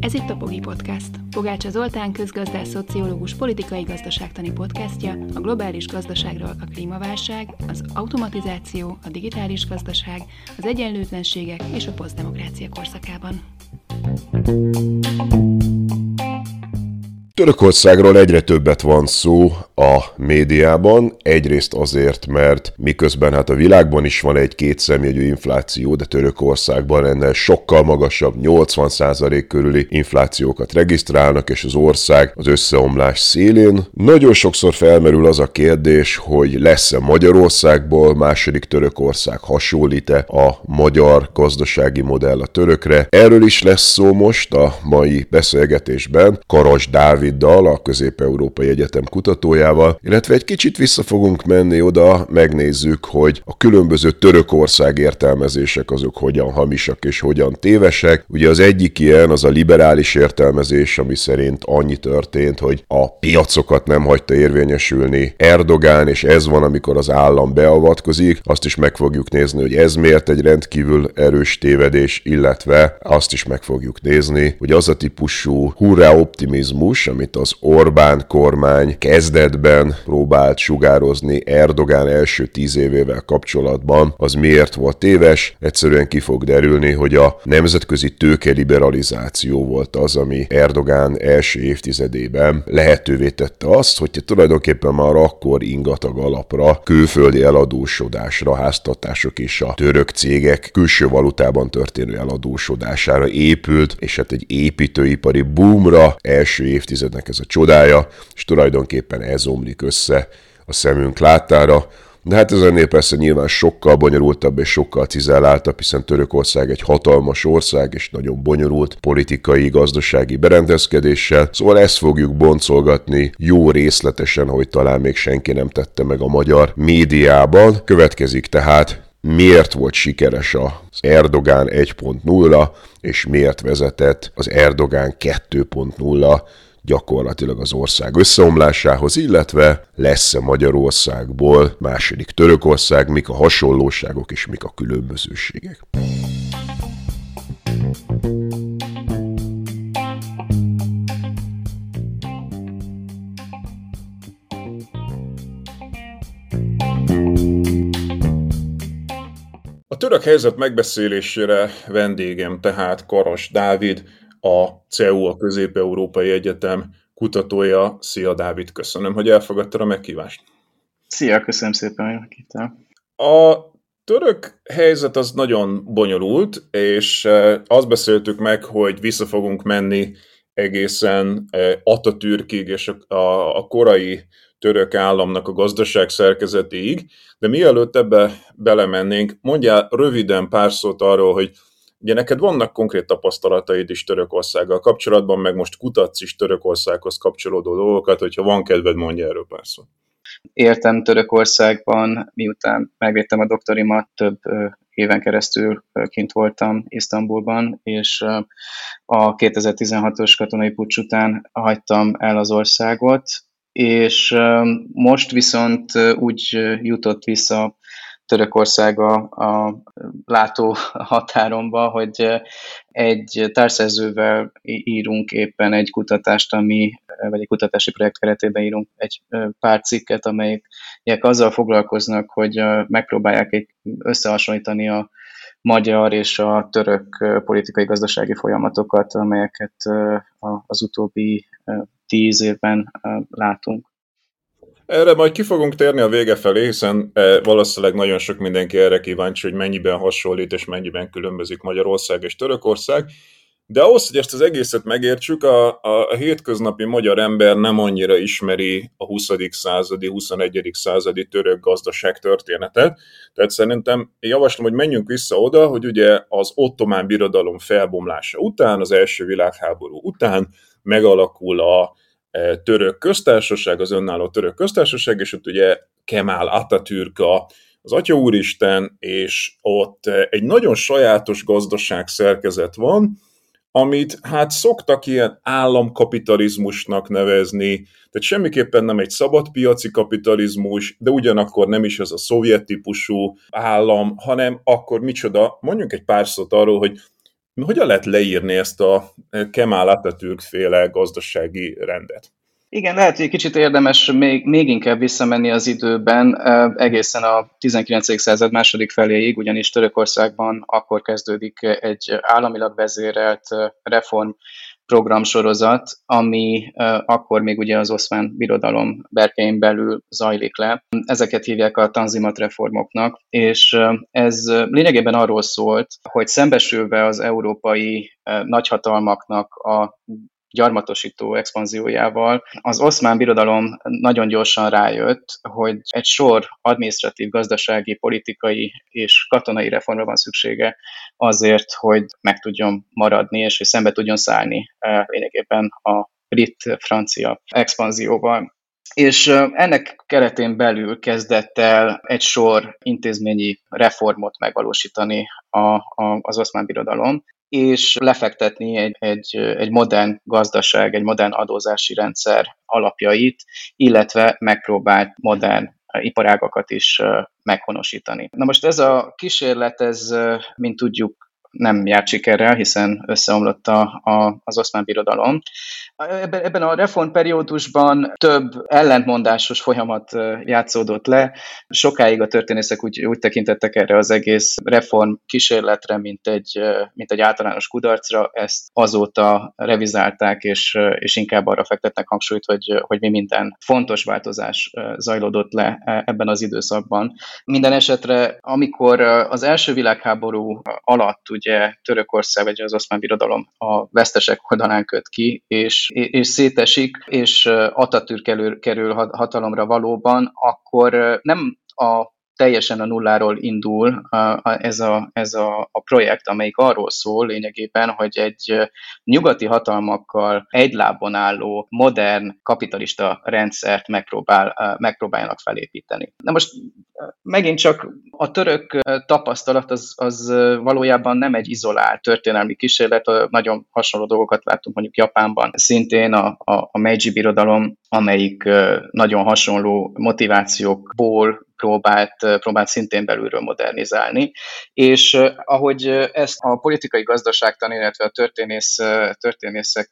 Ez itt a Pogi Podcast. Pogácsa Zoltán közgazdás, szociológus, politikai gazdaságtani podcastja a globális gazdaságról a klímaválság, az automatizáció, a digitális gazdaság, az egyenlőtlenségek és a posztdemokrácia korszakában. Törökországról egyre többet van szó a médiában, egyrészt azért, mert miközben hát a világban is van egy kétszemjegyű infláció, de Törökországban ennél sokkal magasabb, 80% körüli inflációkat regisztrálnak, és az ország az összeomlás szélén. Nagyon sokszor felmerül az a kérdés, hogy lesz-e Magyarországból második Törökország hasonlít-e a magyar gazdasági modell a törökre. Erről is lesz szó most a mai beszélgetésben. Karas Dávid Dáviddal, a Közép-Európai Egyetem kutatójával, illetve egy kicsit vissza fogunk menni oda, megnézzük, hogy a különböző Törökország értelmezések azok hogyan hamisak és hogyan tévesek. Ugye az egyik ilyen az a liberális értelmezés, ami szerint annyi történt, hogy a piacokat nem hagyta érvényesülni Erdogán, és ez van, amikor az állam beavatkozik. Azt is meg fogjuk nézni, hogy ez miért egy rendkívül erős tévedés, illetve azt is meg fogjuk nézni, hogy az a típusú hurrá optimizmus, amit az Orbán kormány kezdetben próbált sugározni Erdogán első tíz évével kapcsolatban, az miért volt téves, egyszerűen ki fog derülni, hogy a nemzetközi tőkeliberalizáció volt az, ami Erdogán első évtizedében lehetővé tette azt, hogy tulajdonképpen már akkor ingatag alapra, külföldi eladósodásra, háztatások és a török cégek külső valutában történő eladósodására épült, és hát egy építőipari boomra első évtized évtizednek ez a csodája, és tulajdonképpen ez omlik össze a szemünk látára. De hát ez ennél persze nyilván sokkal bonyolultabb és sokkal cizelláltabb, hiszen Törökország egy hatalmas ország és nagyon bonyolult politikai, gazdasági berendezkedéssel, szóval ezt fogjuk boncolgatni jó részletesen, hogy talán még senki nem tette meg a magyar médiában. Következik tehát miért volt sikeres az Erdogán 1.0, és miért vezetett az Erdogán 2.0 gyakorlatilag az ország összeomlásához, illetve lesz-e Magyarországból második Törökország, mik a hasonlóságok és mik a különbözőségek. A török helyzet megbeszélésére vendégem tehát Karas Dávid, a CEU, a Közép-Európai Egyetem kutatója. Szia Dávid, köszönöm, hogy elfogadtad a meghívást. Szia, köszönöm szépen, hogy meghívtál. A török helyzet az nagyon bonyolult, és e, azt beszéltük meg, hogy vissza fogunk menni egészen e, Atatürkig és a, a korai török államnak a gazdaság szerkezetéig, de mielőtt ebbe belemennénk, mondjál röviden pár szót arról, hogy Ugye neked vannak konkrét tapasztalataid is Törökországgal kapcsolatban, meg most kutatsz is Törökországhoz kapcsolódó dolgokat, hogyha van kedved, mondja erről pár szót. Értem Törökországban, miután megvédtem a doktorimat, több éven keresztül kint voltam Isztambulban, és a 2016-os katonai pucs után hagytam el az országot, és most viszont úgy jutott vissza Törökország a, a látó határomba, hogy egy társzerzővel írunk éppen egy kutatást, ami, vagy egy kutatási projekt keretében írunk egy pár cikket, amelyek azzal foglalkoznak, hogy megpróbálják összehasonlítani a magyar és a török politikai-gazdasági folyamatokat, amelyeket az utóbbi tíz évben látunk. Erre majd ki fogunk térni a vége felé, hiszen e, valószínűleg nagyon sok mindenki erre kíváncsi, hogy mennyiben hasonlít és mennyiben különbözik Magyarország és Törökország. De ahhoz, hogy ezt az egészet megértsük, a, a, a hétköznapi magyar ember nem annyira ismeri a 20. századi, 21. századi török gazdaság történetet. Tehát szerintem javaslom, hogy menjünk vissza oda, hogy ugye az ottomán birodalom felbomlása után, az első világháború után megalakul a, török köztársaság, az önálló török köztársaság, és ott ugye Kemal Atatürk a, az Atya Úristen, és ott egy nagyon sajátos gazdaság szerkezet van, amit hát szoktak ilyen államkapitalizmusnak nevezni, tehát semmiképpen nem egy szabadpiaci kapitalizmus, de ugyanakkor nem is az a szovjet típusú állam, hanem akkor micsoda, mondjuk egy pár szót arról, hogy hogyan lehet leírni ezt a Kemal Atatürk féle gazdasági rendet? Igen, lehet, hogy kicsit érdemes még, még inkább visszamenni az időben, egészen a 19. század második feléig, ugyanis Törökországban akkor kezdődik egy államilag vezérelt reform programsorozat, ami akkor még ugye az oszmán birodalom berkein belül zajlik le. Ezeket hívják a tanzimat reformoknak, és ez lényegében arról szólt, hogy szembesülve az európai nagyhatalmaknak a gyarmatosító expanziójával, az oszmán birodalom nagyon gyorsan rájött, hogy egy sor administratív, gazdasági, politikai és katonai reformra van szüksége azért, hogy meg tudjon maradni, és hogy szembe tudjon szállni eh, lényegében a brit-francia expanzióval. És eh, ennek keretén belül kezdett el egy sor intézményi reformot megvalósítani a, a, az oszmán birodalom, és lefektetni egy, egy, egy modern gazdaság, egy modern adózási rendszer alapjait, illetve megpróbált modern iparágakat is meghonosítani. Na most ez a kísérlet, ez, mint tudjuk, nem járt sikerrel, hiszen összeomlott a, a, az oszmán birodalom. Ebben a reformperiódusban több ellentmondásos folyamat játszódott le. Sokáig a történészek úgy, úgy tekintettek erre az egész reform kísérletre, mint egy, mint egy általános kudarcra. Ezt azóta revizálták, és, és inkább arra fektetnek hangsúlyt, hogy, hogy mi minden fontos változás zajlódott le ebben az időszakban. Minden esetre, amikor az első világháború alatt ugye ugye Törökország vagy az oszmán birodalom a vesztesek oldalán köt ki, és, és szétesik, és Atatürk kerül, kerül hatalomra valóban, akkor nem a teljesen a nulláról indul ez, a, ez a, a projekt, amelyik arról szól lényegében, hogy egy nyugati hatalmakkal egy lábon álló modern kapitalista rendszert megpróbál, megpróbáljanak felépíteni. Na most megint csak a török tapasztalat az, az valójában nem egy izolált történelmi kísérlet, nagyon hasonló dolgokat láttunk mondjuk Japánban. Szintén a, a, a Meiji birodalom, amelyik nagyon hasonló motivációkból próbált, próbált szintén belülről modernizálni. És ahogy ezt a politikai gazdaságtan, illetve a történész, történészek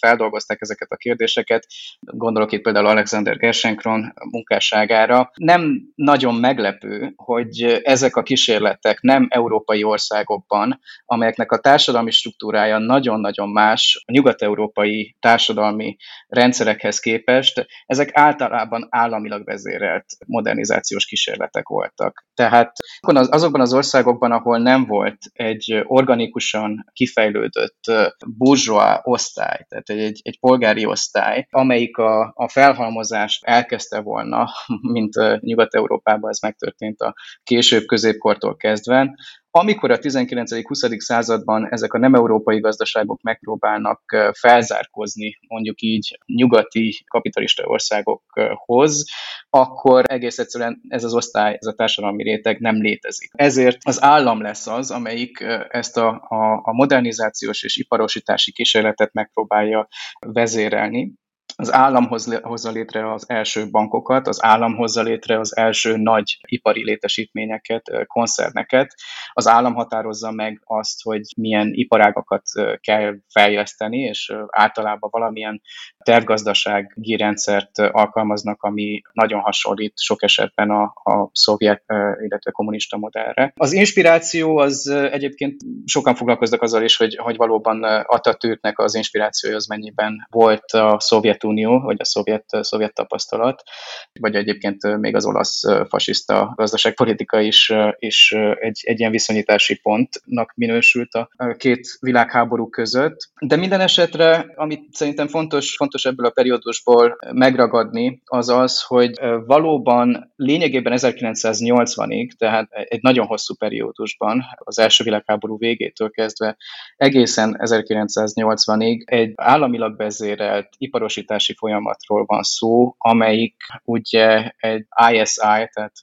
feldolgozták ezeket a kérdéseket, gondolok itt például Alexander Gerschenkron munkásságára, nem nagyon meglepő, hogy ezek a kísérletek nem európai országokban, amelyeknek a társadalmi struktúrája nagyon-nagyon más a nyugat-európai társadalmi rendszerekhez képest, ezek általában államilag vezérelt modernizációs tudományos kísérletek voltak. Tehát azokban az országokban, ahol nem volt egy organikusan kifejlődött burzsóa osztály, tehát egy, egy polgári osztály, amelyik a, a felhalmozást elkezdte volna, mint Nyugat-Európában ez megtörtént a később középkortól kezdve, amikor a 19.-20. században ezek a nem európai gazdaságok megpróbálnak felzárkozni, mondjuk így nyugati kapitalista országokhoz, akkor egész egyszerűen ez az osztály, ez a társadalmi réteg nem létezik. Ezért az állam lesz az, amelyik ezt a, a, a modernizációs és iparosítási kísérletet megpróbálja vezérelni az állam hozza létre az első bankokat, az állam hozza létre az első nagy ipari létesítményeket, koncerneket, az állam határozza meg azt, hogy milyen iparágakat kell fejleszteni, és általában valamilyen tervgazdasági rendszert alkalmaznak, ami nagyon hasonlít sok esetben a, a szovjet, illetve kommunista modellre. Az inspiráció az egyébként sokan foglalkoznak azzal is, hogy, hogy valóban Atatürknek az inspirációja az mennyiben volt a Szovjetunió, vagy a szovjet, szovjet tapasztalat, vagy egyébként még az olasz fasiszta gazdaságpolitika is, is egy, egy ilyen viszonyítási pontnak minősült a két világháború között. De minden esetre, amit szerintem fontos, fontos ebből a periódusból megragadni, az az, hogy valóban lényegében 1980-ig, tehát egy nagyon hosszú periódusban, az első világháború végétől kezdve egészen 1980-ig egy államilag vezérelt iparosítási folyamatról van szó, amelyik ugye egy ISI, tehát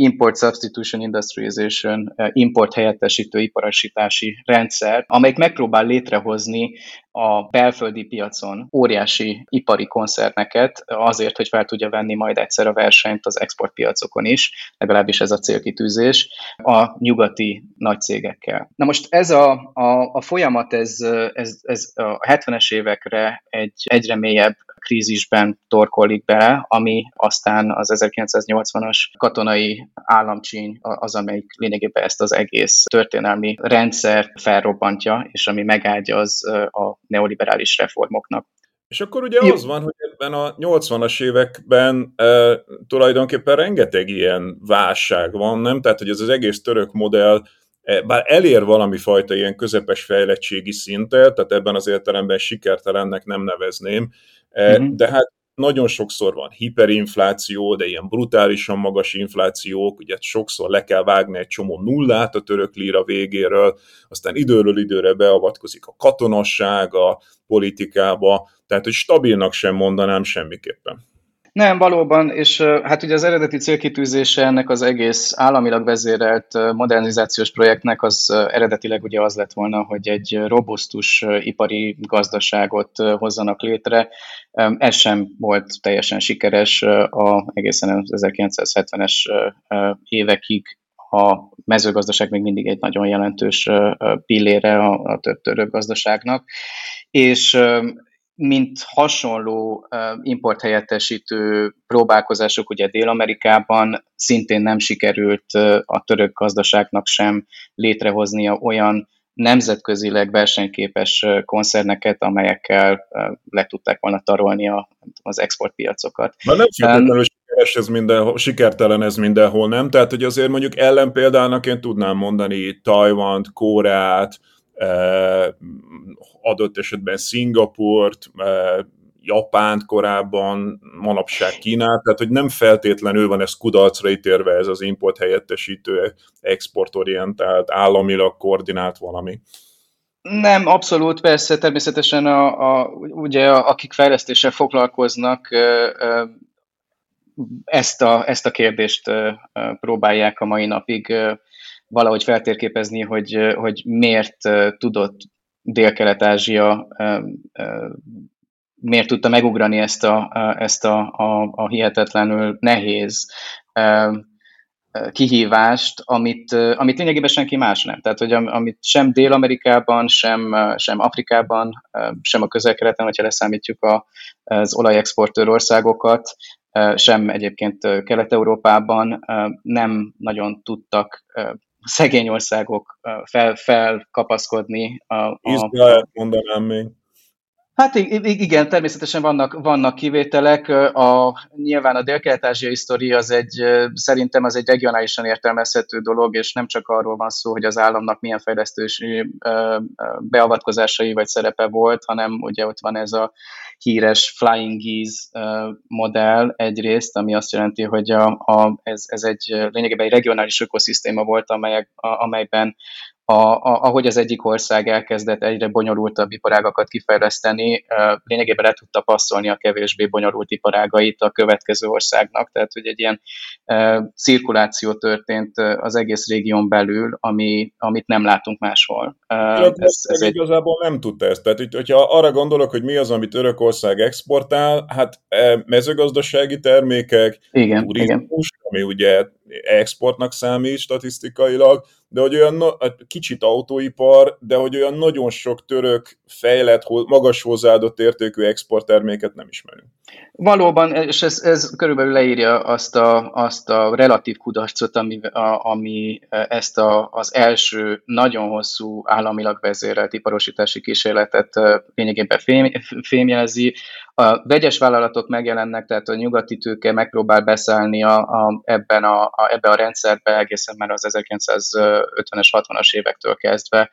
Import Substitution Industrialization, import helyettesítő iparosítási rendszer, amelyik megpróbál létrehozni a belföldi piacon óriási ipari koncerneket azért, hogy fel tudja venni majd egyszer a versenyt az exportpiacokon is, legalábbis ez a célkitűzés, a nyugati nagy cégekkel. Na most ez a, a, a folyamat, ez, ez, ez a 70-es évekre egy egyre mélyebb krízisben torkolik bele, ami aztán az 1980-as katonai államcsíny az, amelyik lényegében ezt az egész történelmi rendszer felrobbantja, és ami megáldja az a neoliberális reformoknak. És akkor ugye Jó. az van, hogy ebben a 80-as években e, tulajdonképpen rengeteg ilyen válság van, nem? Tehát, hogy ez az egész török modell e, bár elér valami fajta ilyen közepes fejlettségi szintet, tehát ebben az értelemben sikertelennek nem nevezném, uh-huh. de hát nagyon sokszor van hiperinfláció, de ilyen brutálisan magas inflációk, ugye sokszor le kell vágni egy csomó nullát a török líra végéről, aztán időről időre beavatkozik a katonasság a politikába, tehát hogy stabilnak sem mondanám semmiképpen. Nem, valóban, és hát ugye az eredeti célkitűzése ennek az egész államilag vezérelt modernizációs projektnek az eredetileg ugye az lett volna, hogy egy robusztus ipari gazdaságot hozzanak létre. Ez sem volt teljesen sikeres a egészen az 1970-es évekig a mezőgazdaság még mindig egy nagyon jelentős pillére a, a török gazdaságnak, és mint hasonló importhelyettesítő próbálkozások ugye Dél-Amerikában szintén nem sikerült a török gazdaságnak sem létrehoznia olyan nemzetközileg versenyképes koncerneket, amelyekkel le tudták volna tarolni az exportpiacokat. Na nem feltétlenül sikeres ez mindenhol, sikertelen ez mindenhol, nem? Tehát, hogy azért mondjuk ellenpéldának én tudnám mondani Tajvant, Kóreát, adott esetben Szingapurt, Japánt korábban, manapság Kínát, tehát hogy nem feltétlenül van ez kudarcra ítérve ez az import helyettesítő, exportorientált, államilag koordinált valami. Nem, abszolút, persze, természetesen a, a, ugye, akik fejlesztéssel foglalkoznak, ezt a, ezt a kérdést próbálják a mai napig valahogy feltérképezni, hogy, hogy miért tudott Dél-Kelet-Ázsia miért tudta megugrani ezt a, ezt a, a, a hihetetlenül nehéz kihívást, amit, amit lényegében senki más nem. Tehát, hogy amit sem Dél-Amerikában, sem, sem Afrikában, sem a közel-keleten, hogyha leszámítjuk a, az olajexportőr országokat, sem egyébként Kelet-Európában nem nagyon tudtak szegény országok fel, felkapaszkodni. A, a, Izrael mondanám még. Hát igen, természetesen vannak, vannak kivételek. A, nyilván a dél-kelet-ázsiai sztori az egy, szerintem az egy regionálisan értelmezhető dolog, és nem csak arról van szó, hogy az államnak milyen fejlesztési beavatkozásai vagy szerepe volt, hanem ugye ott van ez a híres Flying Geese modell egyrészt, ami azt jelenti, hogy a, a, ez, ez egy lényegében egy regionális ökoszisztéma volt, amelyek, a, amelyben a, a, ahogy az egyik ország elkezdett egyre bonyolultabb iparágakat kifejleszteni, lényegében le tudta passzolni a kevésbé bonyolult iparágait a következő országnak, tehát hogy egy ilyen cirkuláció történt az egész régión belül, ami, amit nem látunk máshol. ez, ez egy... igazából nem tudta ezt. Tehát, hogyha arra gondolok, hogy mi az, amit Törökország exportál, hát mezőgazdasági termékek, igen, turizmus, igen. ami ugye exportnak számít statisztikailag, de hogy olyan kicsit autóipar, de hogy olyan nagyon sok török, fejlett, magas hozzáadott értékű exportterméket nem ismerünk. Valóban, és ez, ez körülbelül leírja azt a, azt a relatív kudarcot, ami, a, ami ezt a, az első nagyon hosszú államilag vezérelt iparosítási kísérletet lényegében fém, fémjelzi, a vegyes vállalatok megjelennek, tehát a nyugati tőke megpróbál beszállni a, a, ebben a, a, ebbe a rendszerbe egészen már az 1950-es, 60-as évektől kezdve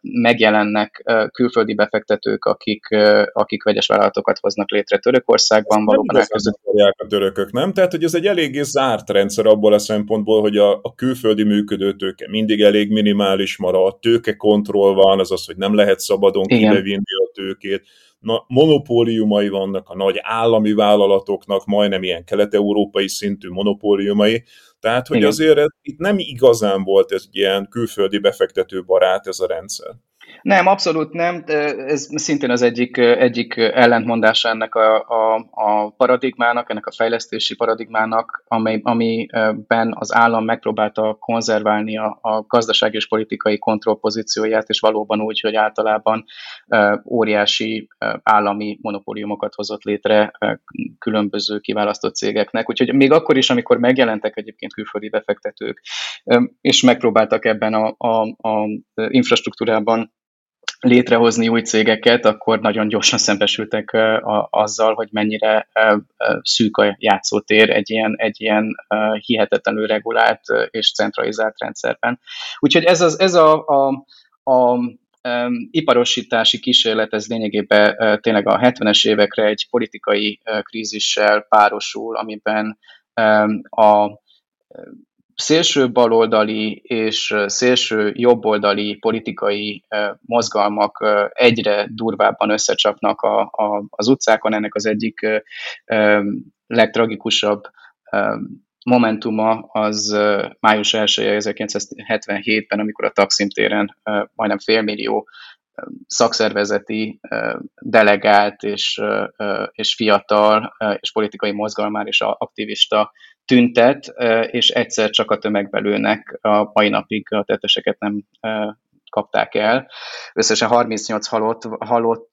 megjelennek külföldi befektetők, akik, akik vegyes vállalatokat hoznak létre Törökországban. Valóban elkezdett... a törökök, nem? Tehát, hogy ez egy eléggé zárt rendszer abból a szempontból, hogy a, a külföldi működő tőke mindig elég minimális marad, tőke kontroll van, azaz, hogy nem lehet szabadon kibevinni a tőkét na, monopóliumai vannak a nagy állami vállalatoknak, majdnem ilyen kelet-európai szintű monopóliumai, Tehát, hogy Igen. azért itt nem igazán volt ez ilyen külföldi befektető barát ez a rendszer. Nem, abszolút nem. Ez szintén az egyik, egyik ellentmondása ennek a, a, a paradigmának, ennek a fejlesztési paradigmának, amely, amiben az állam megpróbálta konzerválni a, a gazdasági és politikai kontrollpozícióját, és valóban úgy, hogy általában óriási állami monopóliumokat hozott létre különböző kiválasztott cégeknek. Úgyhogy még akkor is, amikor megjelentek egyébként külföldi befektetők, és megpróbáltak ebben a, a, a infrastruktúrában létrehozni új cégeket, akkor nagyon gyorsan szembesültek azzal, hogy mennyire szűk a játszótér egy ilyen, egy ilyen hihetetlenül regulált és centralizált rendszerben. Úgyhogy ez, az, ez a, a, a iparosítási kísérlet, ez lényegében tényleg a 70-es évekre egy politikai krízissel párosul, amiben a szélső baloldali és szélső jobboldali politikai mozgalmak egyre durvábban összecsapnak a, a, az utcákon. Ennek az egyik legtragikusabb momentuma az május 1 1977-ben, amikor a Taksim téren majdnem félmillió szakszervezeti delegált és, és fiatal és politikai mozgalmár és aktivista tüntet, és egyszer csak a tömegbelőnek a mai napig a tetteseket nem kapták el. Összesen 38 halott, halott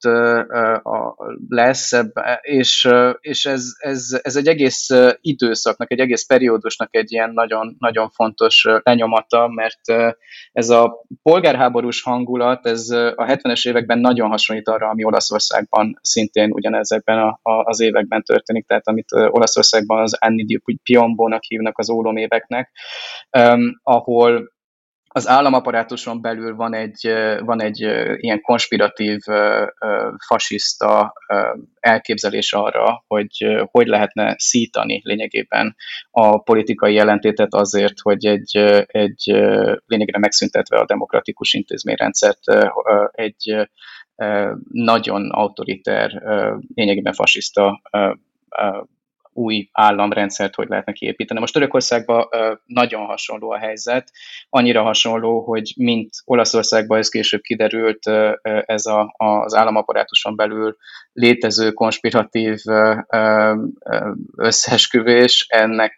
lesz, és, és ez, ez, ez egy egész időszaknak, egy egész periódusnak egy ilyen nagyon, nagyon fontos lenyomata, mert ez a polgárháborús hangulat, ez a 70-es években nagyon hasonlít arra, ami Olaszországban szintén ugyanezekben a, a, az években történik, tehát amit Olaszországban az Anni di Piombónak hívnak az óloméveknek, um, ahol az államaparátuson belül van egy, van egy ilyen konspiratív fasiszta elképzelés arra, hogy hogy lehetne szítani lényegében a politikai jelentétet azért, hogy egy, egy lényegében megszüntetve a demokratikus intézményrendszert egy nagyon autoriter, lényegében fasiszta új államrendszert hogy lehetne kiépíteni. Most Törökországban nagyon hasonló a helyzet, annyira hasonló, hogy mint Olaszországban ez később kiderült, ez a, az államaparátuson belül létező konspiratív összeesküvés, ennek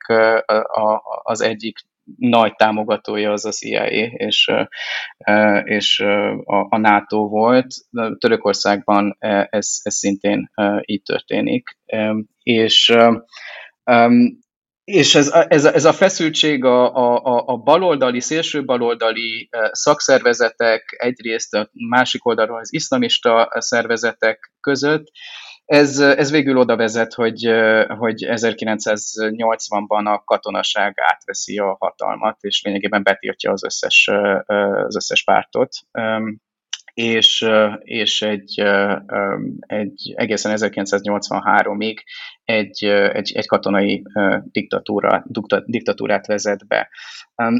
az egyik nagy támogatója az a CIA és, és a, NATO volt. Törökországban ez, ez szintén így történik. És és ez, ez, ez a feszültség a, a, a baloldali, szélső baloldali szakszervezetek, egyrészt a másik oldalról az iszlamista szervezetek között, ez, ez végül oda vezet, hogy, hogy 1980-ban a katonaság átveszi a hatalmat, és lényegében betiltja az összes, az összes pártot és, és egy, egy egészen 1983-ig egy, egy, egy katonai diktatúra, diktatúrát vezet be.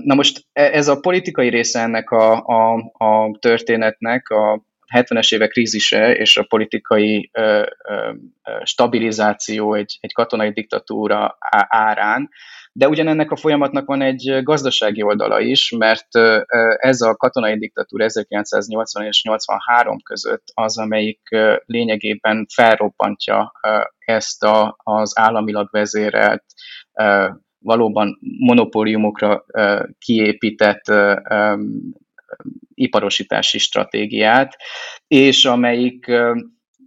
Na most e, ez a politikai része ennek a, a, a történetnek, a 70-es évek krízise és a politikai ö, ö, stabilizáció egy, egy katonai diktatúra árán, de ugyanennek a folyamatnak van egy gazdasági oldala is, mert ez a katonai diktatúra 1980 és 83 között az, amelyik lényegében felrobbantja ezt a, az államilag vezérelt valóban monopóliumokra kiépített iparosítási stratégiát, és amelyik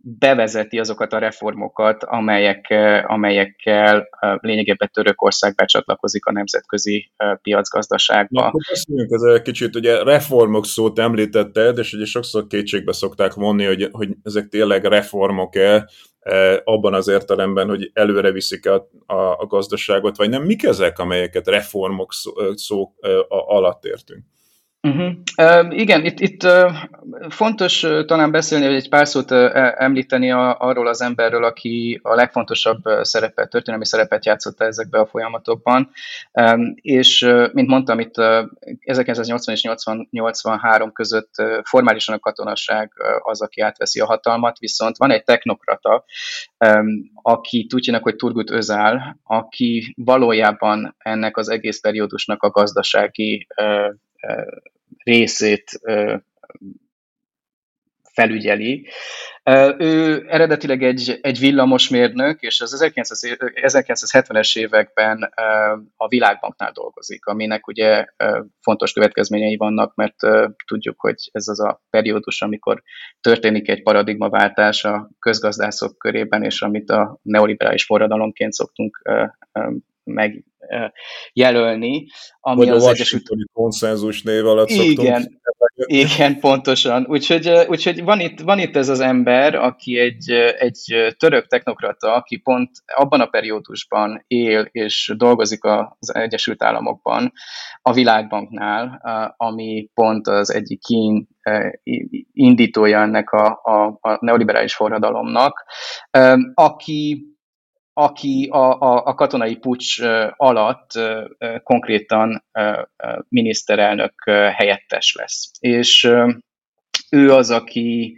bevezeti azokat a reformokat, amelyek, amelyekkel lényegében Törökország becsatlakozik a nemzetközi piacgazdaságba. Akkor beszéljünk ezzel kicsit, ugye reformok szót említetted, és ugye sokszor kétségbe szokták vonni, hogy, hogy ezek tényleg reformok-e, abban az értelemben, hogy előre viszik a, a, a gazdaságot, vagy nem. Mik ezek, amelyeket reformok szó, szó alatt értünk? Uh-huh. Uh, igen, itt, itt fontos talán beszélni, hogy egy pár szót uh, említeni a, arról az emberről, aki a legfontosabb szerepet, történelmi szerepet játszotta ezekbe a folyamatokban. És, mint mondtam, itt uh, 1980 és 80, 83 között formálisan a katonaság az, aki átveszi a hatalmat, viszont van egy technokrata, aki tudjának, hogy Turgut Özál, aki valójában ennek az egész periódusnak a gazdasági részét felügyeli. Ő eredetileg egy, egy villamosmérnök, és az 1970-es években a Világbanknál dolgozik, aminek ugye fontos következményei vannak, mert tudjuk, hogy ez az a periódus, amikor történik egy paradigmaváltás a közgazdászok körében, és amit a neoliberális forradalomként szoktunk megjelölni. Ami Vagy az a Egyesült... konszenzus név alatt Igen, igen, pontosan. Úgyhogy, úgyhogy van, itt, van itt ez az ember, aki egy, egy török technokrata, aki pont abban a periódusban él és dolgozik az Egyesült Államokban, a Világbanknál, ami pont az egyik kín indítója ennek a, a, a neoliberális forradalomnak, aki aki a, a, a katonai pucs alatt konkrétan miniszterelnök helyettes lesz. És ő az, aki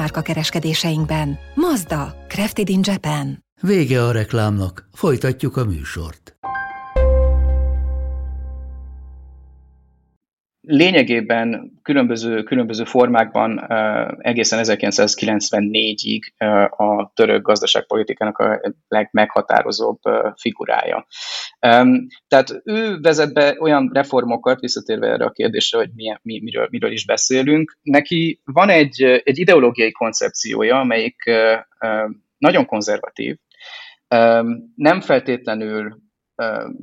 márka kereskedéseinkben. Mazda, Crafted in Japan. Vége a reklámnak, folytatjuk a műsort. Lényegében különböző, különböző formákban egészen 1994-ig a török gazdaságpolitikának a legmeghatározóbb figurája. Tehát ő vezet be olyan reformokat, visszatérve erre a kérdésre, hogy milyen, mi, miről, miről is beszélünk. Neki van egy, egy ideológiai koncepciója, amelyik nagyon konzervatív, nem feltétlenül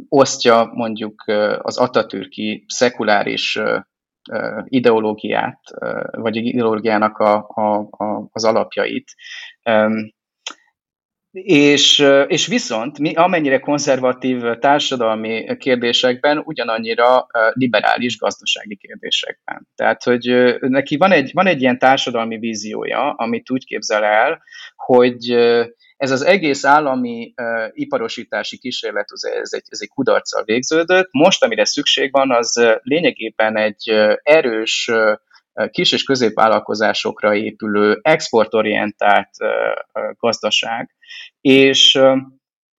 osztja mondjuk az atatürki szekuláris ideológiát, vagy ideológiának a, a, a, az alapjait. És, és viszont mi amennyire konzervatív társadalmi kérdésekben, ugyanannyira liberális gazdasági kérdésekben. Tehát, hogy neki van egy, van egy ilyen társadalmi víziója, amit úgy képzel el, hogy ez az egész állami uh, iparosítási kísérlet, ez egy, ez egy kudarccal végződött. Most, amire szükség van, az lényegében egy erős kis- és középvállalkozásokra épülő, exportorientált gazdaság, és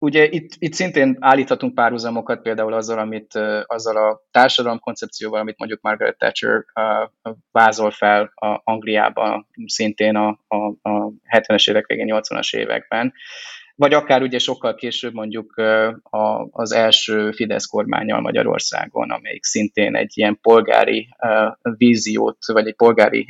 Ugye itt, itt szintén állíthatunk párhuzamokat például azzal, amit, azzal a társadalom koncepcióval, amit mondjuk Margaret Thatcher vázol fel a Angliában szintén a, a, a 70-es évek végén, 80-as években, vagy akár ugye sokkal később mondjuk az első Fidesz kormányal Magyarországon, amelyik szintén egy ilyen polgári uh, víziót, vagy egy polgári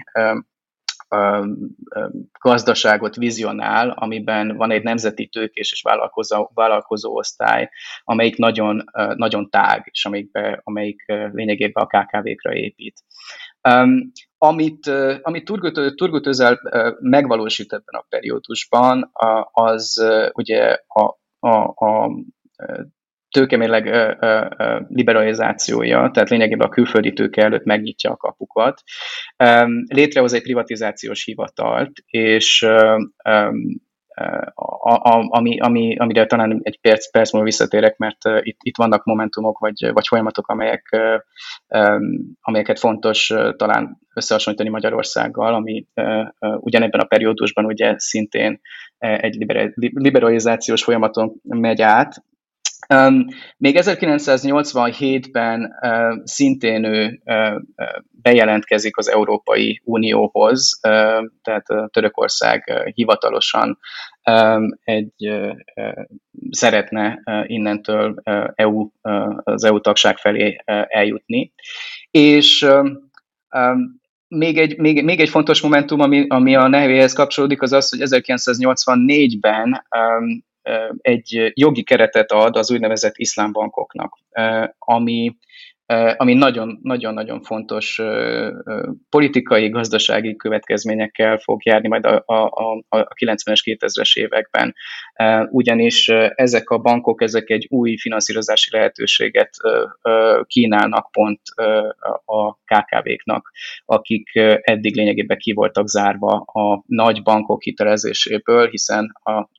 gazdaságot vizionál, amiben van egy nemzeti tőkés és vállalkozó, vállalkozó osztály, amelyik nagyon, nagyon tág, és amelyik, amelyik lényegében a KKV-kra épít. Um, amit, uh, amit Turgut, Turgut Özel uh, megvalósít ebben a periódusban, uh, az ugye a, a, a tőkemérleg liberalizációja, tehát lényegében a külföldi tőke előtt megnyitja a kapukat. Létrehoz egy privatizációs hivatalt, és ami, ami, amire talán egy perc, perc múlva visszatérek, mert itt, itt vannak momentumok vagy, vagy folyamatok, amelyek, amelyeket fontos talán összehasonlítani Magyarországgal, ami ugyanebben a periódusban ugye szintén uh, egy liberalizációs folyamaton megy át, Um, még 1987-ben uh, szintén ő uh, bejelentkezik az Európai Unióhoz, uh, tehát uh, Törökország uh, hivatalosan um, egy uh, szeretne uh, innentől uh, EU, uh, az EU tagság felé uh, eljutni. És még egy, még, még egy fontos momentum, ami, ami a nehéhez kapcsolódik, az az, hogy 1984-ben um, egy jogi keretet ad az úgynevezett iszlámbankoknak, ami ami nagyon-nagyon fontos politikai, gazdasági következményekkel fog járni majd a, a, a 90-es, 2000-es években. Ugyanis ezek a bankok, ezek egy új finanszírozási lehetőséget kínálnak pont a KKV-knak, akik eddig lényegében ki voltak zárva a nagy bankok hitelezéséből, hiszen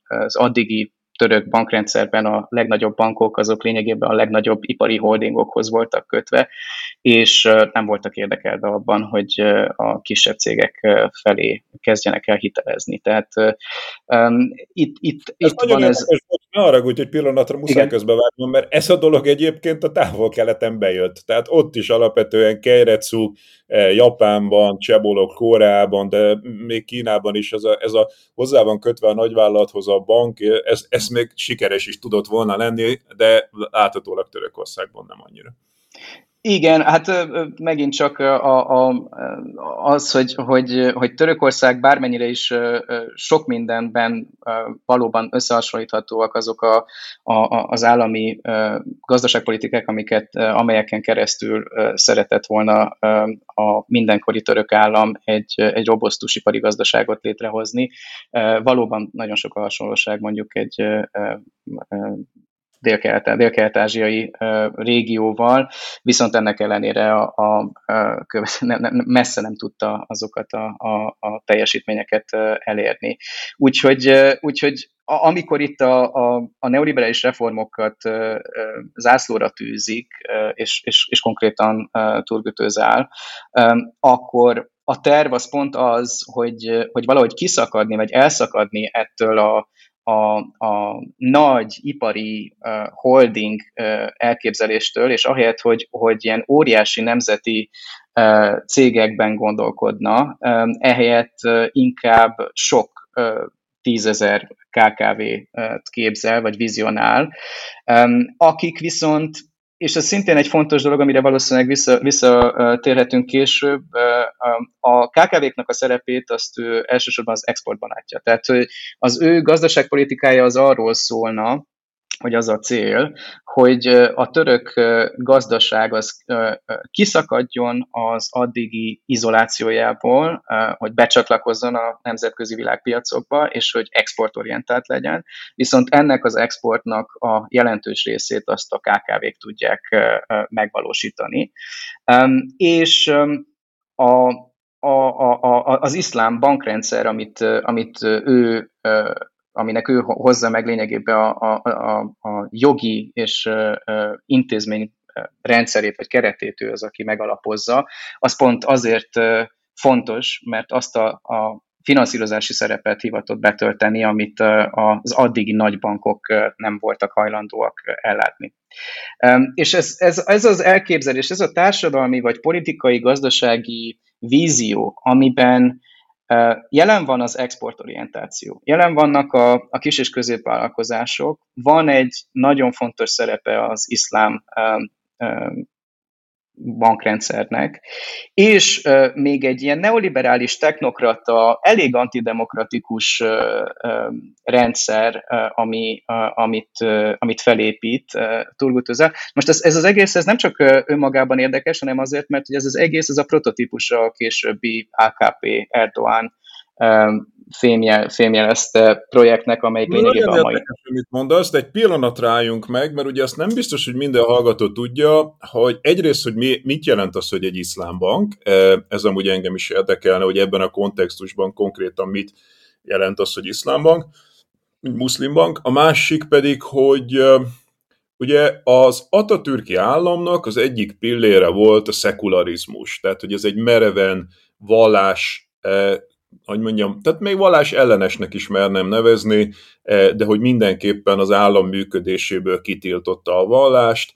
az addigi török bankrendszerben a legnagyobb bankok azok lényegében a legnagyobb ipari holdingokhoz voltak kötve, és nem voltak érdekelve abban, hogy a kisebb cégek felé kezdjenek el hitelezni. Tehát um, itt, itt, ez itt van ez... Ne arra hogy egy pillanatra muszáj közbevágnom, mert ez a dolog egyébként a távol-keleten bejött. Tehát ott is alapvetően Keiretsu, Japánban, Csebolok, Koreában, de még Kínában is ez a, ez a hozzá van kötve a nagyvállalathoz a bank, ez, ez még sikeres is tudott volna lenni, de láthatólag Törökországban nem annyira. Igen, hát megint csak a, a, az, hogy, hogy, hogy Törökország bármennyire is sok mindenben valóban összehasonlíthatóak azok a, a, az állami gazdaságpolitikák, amiket, amelyeken keresztül szeretett volna a mindenkori török állam egy, egy robosztus ipari gazdaságot létrehozni. Valóban nagyon sok a hasonlóság mondjuk egy dél-kelet-ázsiai régióval, viszont ennek ellenére a, a, a messze nem tudta azokat a, a, a teljesítményeket elérni. Úgyhogy, úgyhogy amikor itt a, a, a neoliberális reformokat zászlóra tűzik, és, és, és konkrétan turgütőzál, akkor a terv az pont az, hogy, hogy valahogy kiszakadni, vagy elszakadni ettől a, a, a nagy ipari uh, holding uh, elképzeléstől, és ahelyett, hogy, hogy ilyen óriási nemzeti uh, cégekben gondolkodna, um, ehelyett uh, inkább sok uh, tízezer KKV-t képzel, vagy vizionál, um, akik viszont és ez szintén egy fontos dolog, amire valószínűleg vissza, visszatérhetünk később. A KKV-knak a szerepét azt ő elsősorban az exportban látja. Tehát az ő gazdaságpolitikája az arról szólna, hogy az a cél, hogy a török gazdaság az kiszakadjon az addigi izolációjából, hogy becsatlakozzon a nemzetközi világpiacokba, és hogy exportorientált legyen. Viszont ennek az exportnak a jelentős részét azt a KKV-k tudják megvalósítani. És a, a, a, az iszlám bankrendszer, amit, amit ő aminek ő hozza meg lényegében a, a, a, a jogi és intézmény rendszerét vagy keretét ő az, aki megalapozza, az pont azért fontos, mert azt a, a finanszírozási szerepet hivatott betölteni, amit az addigi nagybankok nem voltak hajlandóak ellátni. És ez, ez, ez az elképzelés, ez a társadalmi vagy politikai, gazdasági vízió, amiben Jelen van az exportorientáció, jelen vannak a, a kis és középvállalkozások, van egy nagyon fontos szerepe az iszlám bankrendszernek, és még egy ilyen neoliberális technokrata, elég antidemokratikus uh, rendszer, ami, amit, amit felépít Turgutuza. Most ez, ez az egész ez nem csak önmagában érdekes, hanem azért, mert hogy ez az egész ez a prototípusa a későbbi AKP Erdoğan fémjel, fémjelezte projektnek, amelyik lényegében a mai. Érdekes, mit mondasz, de egy pillanat rájunk meg, mert ugye azt nem biztos, hogy minden hallgató tudja, hogy egyrészt, hogy mi, mit jelent az, hogy egy iszlámbank, ez amúgy engem is érdekelne, hogy ebben a kontextusban konkrétan mit jelent az, hogy iszlámbank, muszlimbank, a másik pedig, hogy Ugye az Atatürki államnak az egyik pillére volt a szekularizmus, tehát hogy ez egy mereven vallás hogy mondjam, tehát még vallás ellenesnek is mernem nevezni, e, de hogy mindenképpen az állam működéséből kitiltotta a vallást,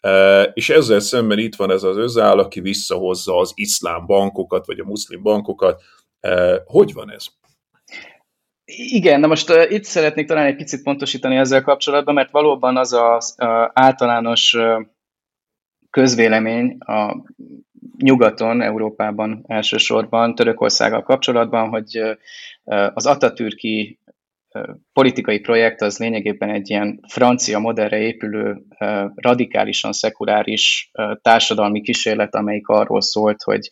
e, és ezzel szemben itt van ez az özáll, aki visszahozza az iszlám bankokat, vagy a muszlim bankokat. E, hogy van ez? Igen, na most uh, itt szeretnék talán egy picit pontosítani ezzel kapcsolatban, mert valóban az az uh, általános uh, közvélemény a nyugaton, Európában elsősorban, Törökországgal kapcsolatban, hogy az Atatürki politikai projekt az lényegében egy ilyen francia modellre épülő, radikálisan szekuláris társadalmi kísérlet, amelyik arról szólt, hogy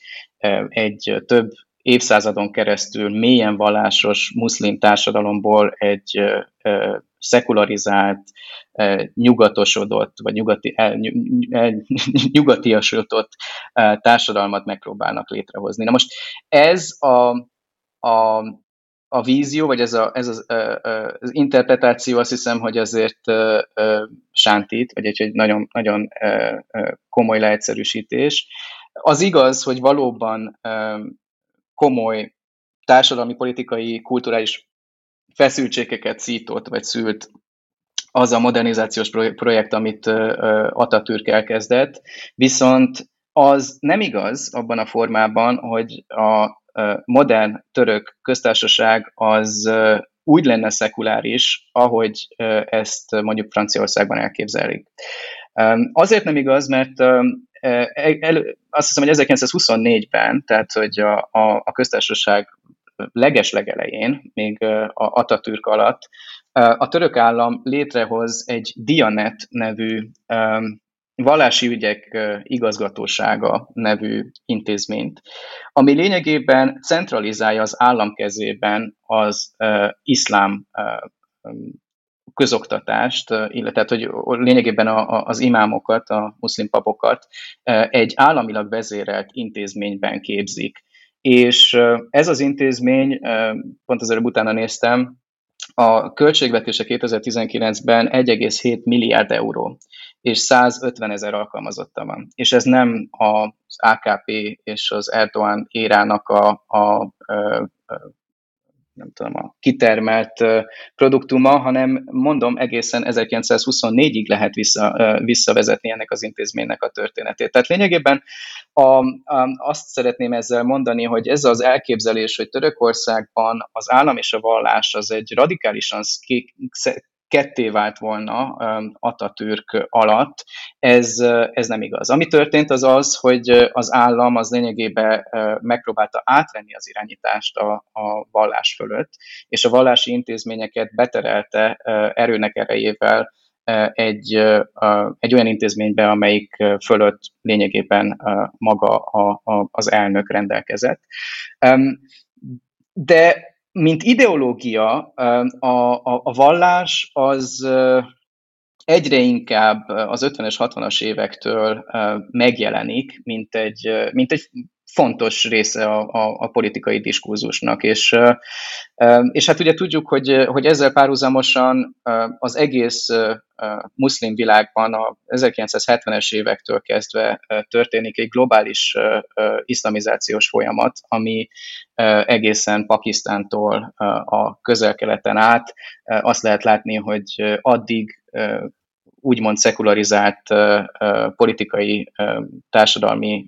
egy több évszázadon keresztül mélyen vallásos muszlim társadalomból egy szekularizált, nyugatosodott, vagy nyugati, el, nyugatiasodott társadalmat megpróbálnak létrehozni. Na most ez a, a, a vízió, vagy ez, a, ez az, az interpretáció azt hiszem, hogy azért sántít, vagy egy, egy nagyon, nagyon komoly leegyszerűsítés. Az igaz, hogy valóban komoly társadalmi, politikai, kulturális feszültségeket szított, vagy szült az a modernizációs projekt, amit Atatürk elkezdett, viszont az nem igaz abban a formában, hogy a modern török köztársaság az úgy lenne szekuláris, ahogy ezt mondjuk Franciaországban elképzelik. Azért nem igaz, mert el, azt hiszem, hogy 1924-ben, tehát hogy a, a, a köztársaság leges még a Atatürk alatt, a török állam létrehoz egy Dianet nevű vallási ügyek igazgatósága nevű intézményt, ami lényegében centralizálja az állam kezében az iszlám közoktatást, illetve hogy lényegében az imámokat, a muszlim papokat egy államilag vezérelt intézményben képzik. És ez az intézmény, pont az előbb utána néztem, a költségvetése 2019-ben 1,7 milliárd euró, és 150 ezer alkalmazotta van. És ez nem az AKP és az Erdogan érának a, a, a nem tudom, a kitermelt produktuma, hanem mondom, egészen 1924-ig lehet vissza, visszavezetni ennek az intézménynek a történetét. Tehát lényegében a, a, azt szeretném ezzel mondani, hogy ez az elképzelés, hogy Törökországban az állam és a vallás az egy radikálisan ketté vált volna Atatürk alatt, ez, ez nem igaz. Ami történt az az, hogy az állam az lényegében megpróbálta átvenni az irányítást a, a vallás fölött, és a vallási intézményeket beterelte erőnek erejével egy, egy olyan intézménybe, amelyik fölött lényegében maga a, a, az elnök rendelkezett. De mint ideológia, a, a, a vallás az egyre inkább az 50-es, 60-as évektől megjelenik, mint egy, mint egy fontos része a, a, a politikai diskurzusnak. És, és hát ugye tudjuk, hogy, hogy ezzel párhuzamosan az egész muszlim világban a 1970-es évektől kezdve történik egy globális iszlamizációs folyamat, ami egészen Pakisztántól a közel-keleten át azt lehet látni, hogy addig úgymond szekularizált politikai, társadalmi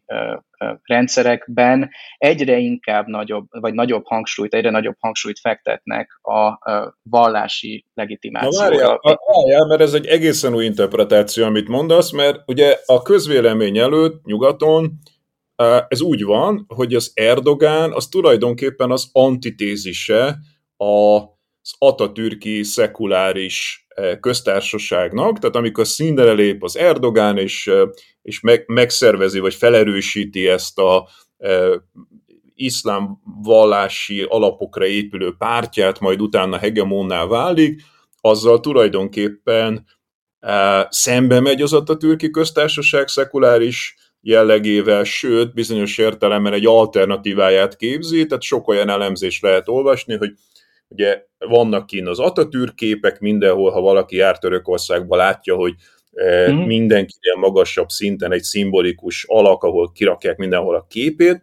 rendszerekben egyre inkább nagyobb, vagy nagyobb hangsúlyt, egyre nagyobb hangsúlyt fektetnek a vallási legitimációra. Na várjál, várjál, mert ez egy egészen új interpretáció, amit mondasz, mert ugye a közvélemény előtt nyugaton ez úgy van, hogy az Erdogán az tulajdonképpen az antitézise az atatürki szekuláris köztársaságnak, tehát amikor színre lép az Erdogán, és, és meg, megszervezi, vagy felerősíti ezt a e, iszlám vallási alapokra épülő pártját, majd utána hegemónná válik, azzal tulajdonképpen e, szembe megy az Atatürki köztársaság szekuláris jellegével, sőt, bizonyos értelemben egy alternatíváját képzi, tehát sok olyan elemzés lehet olvasni, hogy Ugye vannak kint az Atatürk képek, mindenhol, ha valaki jár Törökországba, látja, hogy mm. mindenkinél magasabb szinten egy szimbolikus alak, ahol kirakják mindenhol a képét,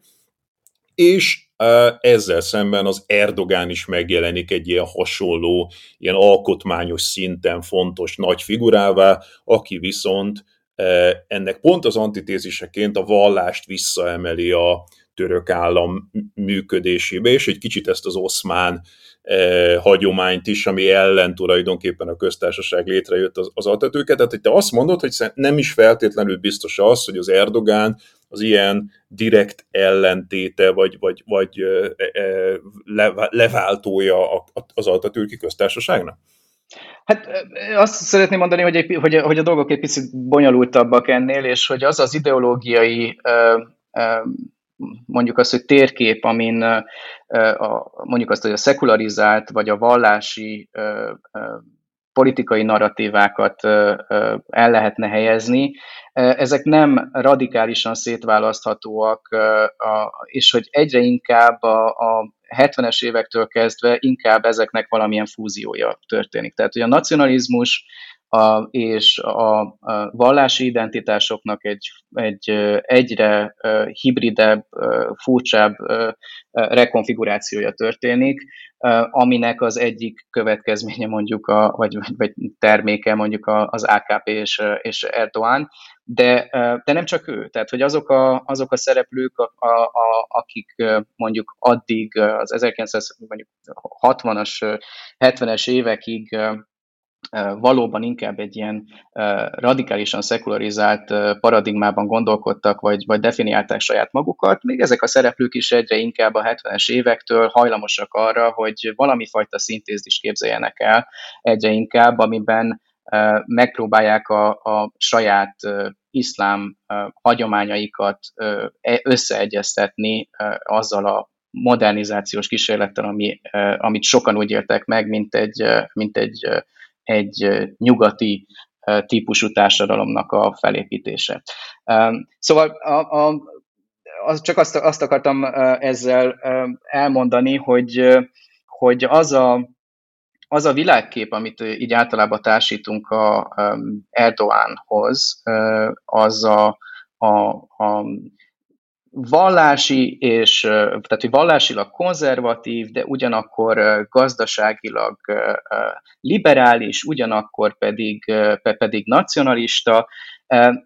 és e, ezzel szemben az Erdogán is megjelenik egy ilyen hasonló, ilyen alkotmányos szinten fontos nagy figurává, aki viszont e, ennek pont az antitéziseként a vallást visszaemeli a török állam működésébe, és egy kicsit ezt az oszmán eh, hagyományt is, ami ellen tulajdonképpen a köztársaság létrejött az, az altatőket. Tehát, hogy te azt mondod, hogy nem is feltétlenül biztos az, hogy az Erdogán az ilyen direkt ellentéte, vagy, vagy, vagy leváltója az Atatürki köztársaságnak? Hát azt szeretném mondani, hogy, egy, hogy, hogy a dolgok egy picit bonyolultabbak ennél, és hogy az az ideológiai mondjuk azt, hogy térkép, amin mondjuk azt, hogy a szekularizált vagy a vallási politikai narratívákat el lehetne helyezni, ezek nem radikálisan szétválaszthatóak, és hogy egyre inkább a, a 70-es évektől kezdve inkább ezeknek valamilyen fúziója történik. Tehát, hogy a nacionalizmus a, és a, a vallási identitásoknak egy, egy egyre hibridebb, furcsább rekonfigurációja történik, aminek az egyik következménye mondjuk, a, vagy, vagy terméke mondjuk az AKP és, és Erdogan, de, de nem csak ő, tehát hogy azok a, azok a szereplők, a, a, a, akik mondjuk addig az 1960-as, 70-es évekig valóban inkább egy ilyen radikálisan szekularizált paradigmában gondolkodtak, vagy, vagy definiálták saját magukat, még ezek a szereplők is egyre inkább a 70-es évektől hajlamosak arra, hogy valami fajta szintézis képzeljenek el egyre inkább, amiben megpróbálják a, a saját iszlám hagyományaikat e, összeegyeztetni azzal a modernizációs kísérlettel, ami, amit sokan úgy éltek meg, mint egy, mint egy egy nyugati típusú társadalomnak a felépítése. Szóval a, a, az, csak azt, azt akartam ezzel elmondani, hogy, hogy az a, az a világkép, amit így általában társítunk a Erdoánhoz, az a, a, a vallási és, tehát hogy vallásilag konzervatív, de ugyanakkor gazdaságilag liberális, ugyanakkor pedig, pedig nacionalista,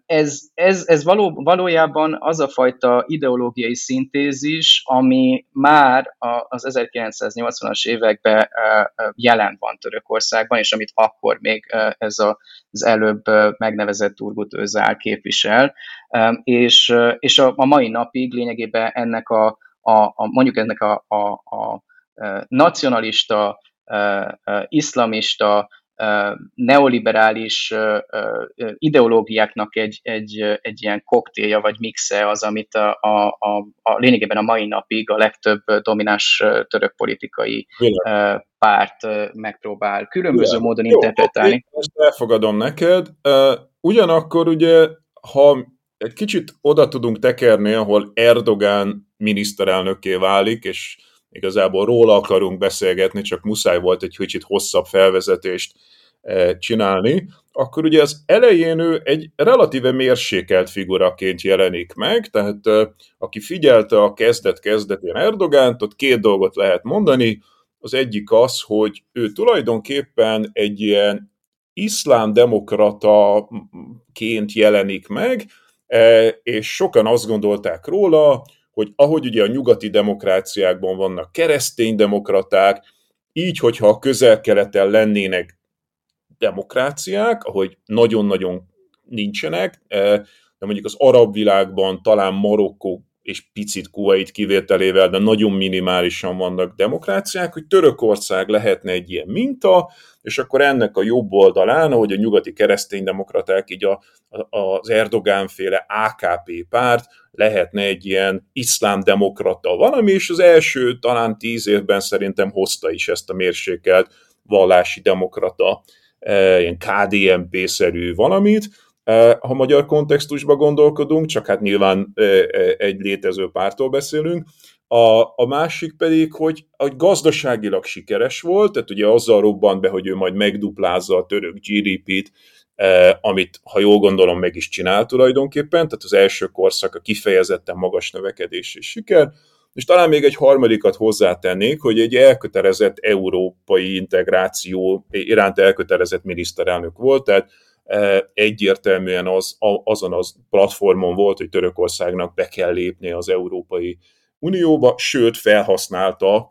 ez, ez, ez való, valójában az a fajta ideológiai szintézis, ami már az 1980-as években jelen van Törökországban, és amit akkor még ez az előbb megnevezett Turgut Özál képvisel, és, és a, a mai napig lényegében ennek a, a, a mondjuk ennek a, a, a nacionalista, iszlamista, neoliberális ideológiákjának egy, egy, egy ilyen koktélja vagy mixe az, amit a, a, a, a lényegében a mai napig a legtöbb domináns török politikai Világ. párt megpróbál különböző Világ. módon Jó, interpretálni. Ezt elfogadom neked. Ugyanakkor ugye, ha egy kicsit oda tudunk tekerni, ahol Erdogán miniszterelnökké válik, és igazából róla akarunk beszélgetni, csak muszáj volt egy kicsit hosszabb felvezetést eh, csinálni, akkor ugye az elején ő egy relatíve mérsékelt figuraként jelenik meg, tehát eh, aki figyelte a kezdet-kezdetén Erdogánt, ott két dolgot lehet mondani, az egyik az, hogy ő tulajdonképpen egy ilyen iszlám demokrataként jelenik meg, eh, és sokan azt gondolták róla, hogy ahogy ugye a nyugati demokráciákban vannak keresztény demokraták, így, hogyha a közel-keleten lennének demokráciák, ahogy nagyon-nagyon nincsenek, eh, de mondjuk az arab világban talán Marokkó és picit Kuwait kivételével, de nagyon minimálisan vannak demokráciák, hogy Törökország lehetne egy ilyen minta, és akkor ennek a jobb oldalán, ahogy a nyugati kereszténydemokraták, így a, a, az Erdogán féle AKP párt lehetne egy ilyen iszlámdemokrata valami, és az első talán tíz évben szerintem hozta is ezt a mérsékelt vallási demokrata, e, ilyen KDNP-szerű valamit, ha magyar kontextusban gondolkodunk, csak hát nyilván egy létező pártól beszélünk, a, a másik pedig, hogy, hogy gazdaságilag sikeres volt, tehát ugye azzal robbant be, hogy ő majd megduplázza a török GDP-t, eh, amit, ha jól gondolom, meg is csinál tulajdonképpen, tehát az első korszak a kifejezetten magas növekedés és siker, és talán még egy harmadikat hozzátennék, hogy egy elkötelezett európai integráció iránt elkötelezett miniszterelnök volt, tehát eh, egyértelműen az, azon az platformon volt, hogy Törökországnak be kell lépni az európai Unióba, sőt felhasználta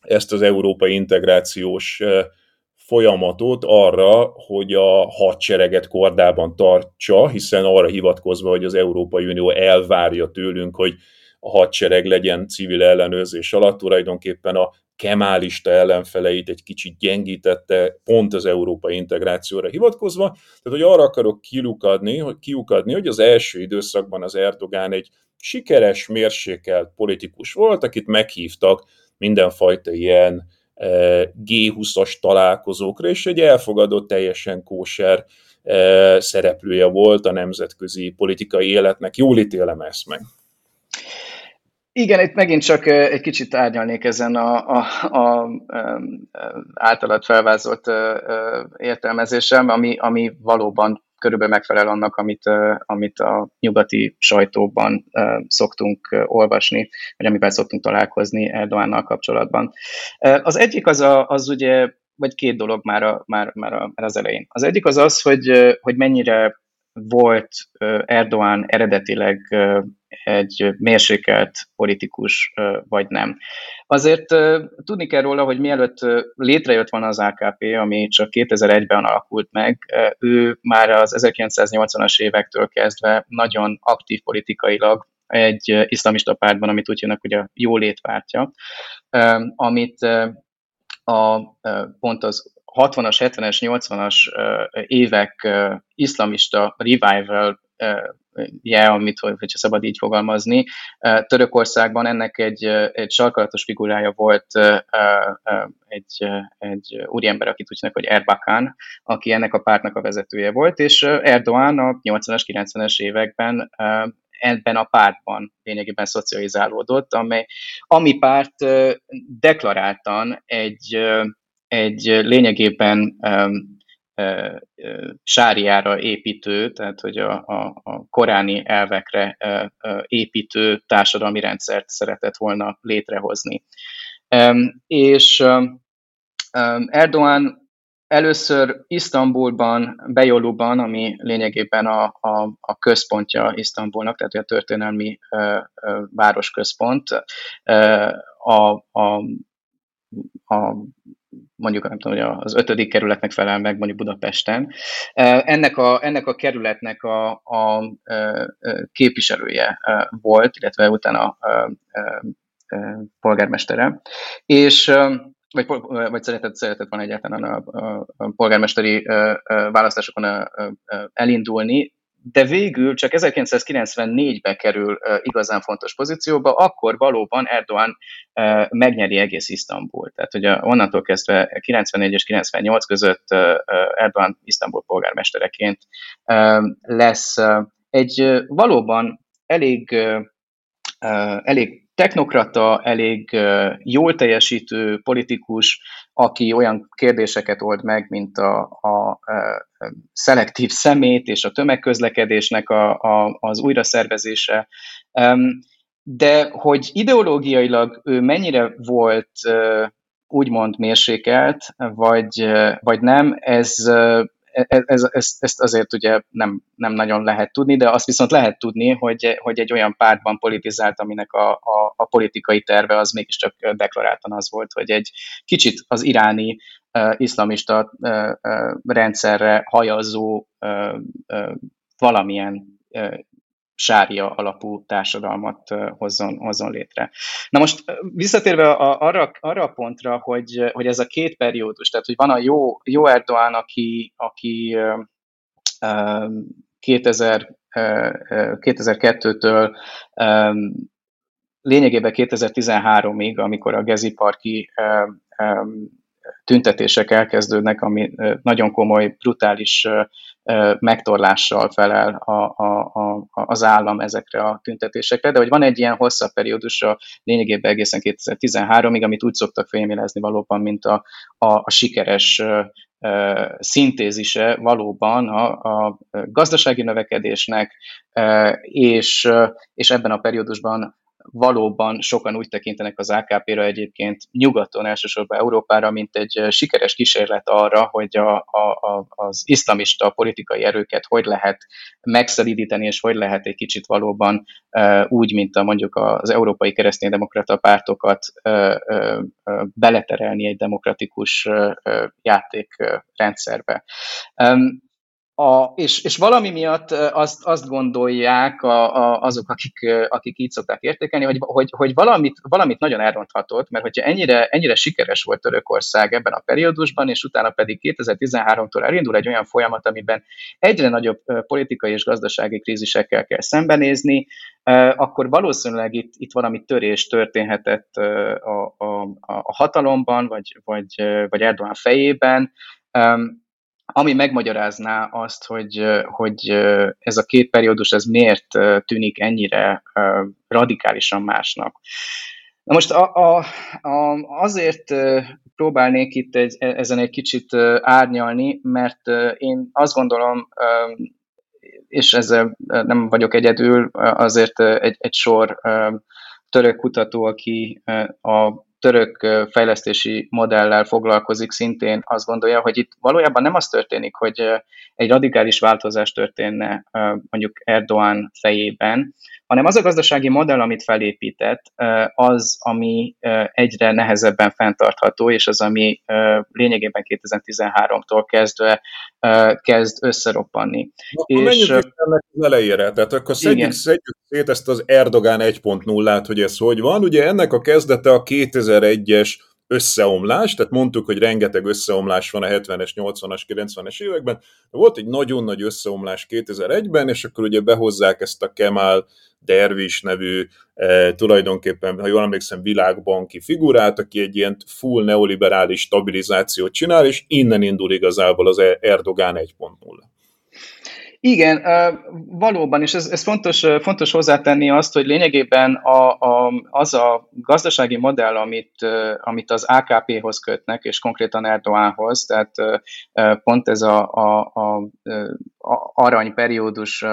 ezt az európai integrációs folyamatot arra, hogy a hadsereget kordában tartsa, hiszen arra hivatkozva, hogy az Európai Unió elvárja tőlünk, hogy a hadsereg legyen civil ellenőrzés alatt, tulajdonképpen a kemálista ellenfeleit egy kicsit gyengítette pont az európai integrációra hivatkozva. Tehát, hogy arra akarok kiukadni, hogy, kiukadni, hogy az első időszakban az Erdogán egy sikeres, mérsékelt politikus volt, akit meghívtak mindenfajta ilyen eh, G20-as találkozókra, és egy elfogadott, teljesen kóser eh, szereplője volt a nemzetközi politikai életnek. Jól ítélem ezt meg. Igen, itt megint csak egy kicsit árnyalnék ezen a, a, a, a általad felvázolt értelmezésem, ami, ami valóban körülbelül megfelel annak, amit, amit a nyugati sajtóban szoktunk olvasni, vagy amivel szoktunk találkozni Erdoánnal kapcsolatban. Az egyik az, a, az ugye, vagy két dolog már, a, már, már, a, már az elején. Az egyik az az, hogy, hogy mennyire volt Erdoğan eredetileg egy mérsékelt politikus, vagy nem. Azért tudni kell róla, hogy mielőtt létrejött van az AKP, ami csak 2001-ben alakult meg, ő már az 1980-as évektől kezdve nagyon aktív politikailag egy iszlamista pártban, amit úgy hívnak, hogy a jólétpártja, amit a, pont az 60-as, 70-es, 80-as évek iszlamista revival je, amit, hogyha szabad így fogalmazni. Törökországban ennek egy, egy sarkalatos figurája volt egy, egy úriember, akit úgy hogy Erbakan, aki ennek a pártnak a vezetője volt, és Erdoğan a 80-as, 90-es években ebben a pártban lényegében szocializálódott, amely, ami párt deklaráltan egy egy lényegében sáriára építő, tehát hogy a, a, a koráni elvekre építő társadalmi rendszert szeretett volna létrehozni. És Erdoğan először Isztambulban, Bejoluban, ami lényegében a, a, a központja Isztambulnak, tehát a történelmi városközpont, a, a, a mondjuk nem tudom, hogy az ötödik kerületnek felel meg mondjuk Budapesten. Ennek a, ennek a kerületnek a, a képviselője volt, illetve utána a, a, a polgármestere, és vagy, vagy szeretett, szeretett van egyáltalán a, a, a polgármesteri választásokon elindulni, de végül csak 1994-ben kerül igazán fontos pozícióba, akkor valóban Erdoğan megnyeri egész Isztambul. Tehát ugye onnantól kezdve 94 és 98 között Erdoğan Isztambul polgármestereként lesz egy valóban elég, elég technokrata, elég jól teljesítő politikus, aki olyan kérdéseket old meg, mint a, a, a szelektív szemét és a tömegközlekedésnek a, a, az újraszervezése. De hogy ideológiailag ő mennyire volt úgymond mérsékelt, vagy, vagy nem, ez ez, ez, ezt, azért ugye nem, nem nagyon lehet tudni, de azt viszont lehet tudni, hogy, hogy egy olyan pártban politizált, aminek a, a, a politikai terve az mégiscsak deklaráltan az volt, hogy egy kicsit az iráni uh, iszlamista uh, uh, rendszerre hajazó uh, uh, valamilyen sária alapú társadalmat hozzon, hozzon létre. Na most visszatérve a, arra, arra a pontra, hogy, hogy ez a két periódus, tehát hogy van a jó, jó Erdoğan, aki, aki 2000, 2002-től lényegében 2013-ig, amikor a Gezi Parki tüntetések elkezdődnek, ami nagyon komoly, brutális megtorlással felel a, a, a, az állam ezekre a tüntetésekre, de hogy van egy ilyen hosszabb periódus, a lényegében egészen 2013-ig, amit úgy szoktak fémjelezni valóban, mint a, a, a sikeres szintézise valóban a, a gazdasági növekedésnek, és, és ebben a periódusban valóban sokan úgy tekintenek az AKP-ra egyébként nyugaton, elsősorban Európára, mint egy sikeres kísérlet arra, hogy a, a, az iszlamista politikai erőket hogy lehet megszelidíteni, és hogy lehet egy kicsit valóban úgy, mint a mondjuk az európai kereszténydemokrata pártokat beleterelni egy demokratikus játékrendszerbe. A, és, és valami miatt azt, azt gondolják a, a, azok, akik, akik így szokták értékelni, hogy, hogy, hogy valamit, valamit nagyon elronthatott, mert hogyha ennyire, ennyire sikeres volt Törökország ebben a periódusban, és utána pedig 2013-tól elindul egy olyan folyamat, amiben egyre nagyobb politikai és gazdasági krízisekkel kell szembenézni, akkor valószínűleg itt, itt valami törés történhetett a, a, a hatalomban, vagy, vagy, vagy Erdogan fejében, ami megmagyarázná azt, hogy, hogy ez a két periódus ez miért tűnik ennyire radikálisan másnak. Na most a, a, a, azért próbálnék itt egy, e, ezen egy kicsit árnyalni, mert én azt gondolom, és ezzel nem vagyok egyedül, azért egy, egy sor török kutató, aki a török fejlesztési modellel foglalkozik, szintén azt gondolja, hogy itt valójában nem az történik, hogy egy radikális változás történne mondjuk Erdoğan fejében, hanem az a gazdasági modell, amit felépített, az, ami egyre nehezebben fenntartható, és az, ami lényegében 2013-tól kezdve kezd összeroppanni. Akkor és, menjünk az elejére, tehát akkor szedjük, szedjük szét ezt az Erdogán 1.0-át, hogy ez hogy van. Ugye ennek a kezdete a 2001-es összeomlás, tehát mondtuk, hogy rengeteg összeomlás van a 70-es, 80-as, 90-es években, de volt egy nagyon nagy összeomlás 2001-ben, és akkor ugye behozzák ezt a Kemal Dervis nevű, eh, tulajdonképpen, ha jól emlékszem, világbanki figurát, aki egy ilyen full neoliberális stabilizációt csinál, és innen indul igazából az Erdogán 1.0. Igen, valóban, és ez, ez fontos, fontos hozzátenni azt, hogy lényegében a, a, az a gazdasági modell, amit, amit az AKP-hoz kötnek, és konkrétan Erdoğanhoz, tehát pont ez a, a, a, a arany periódus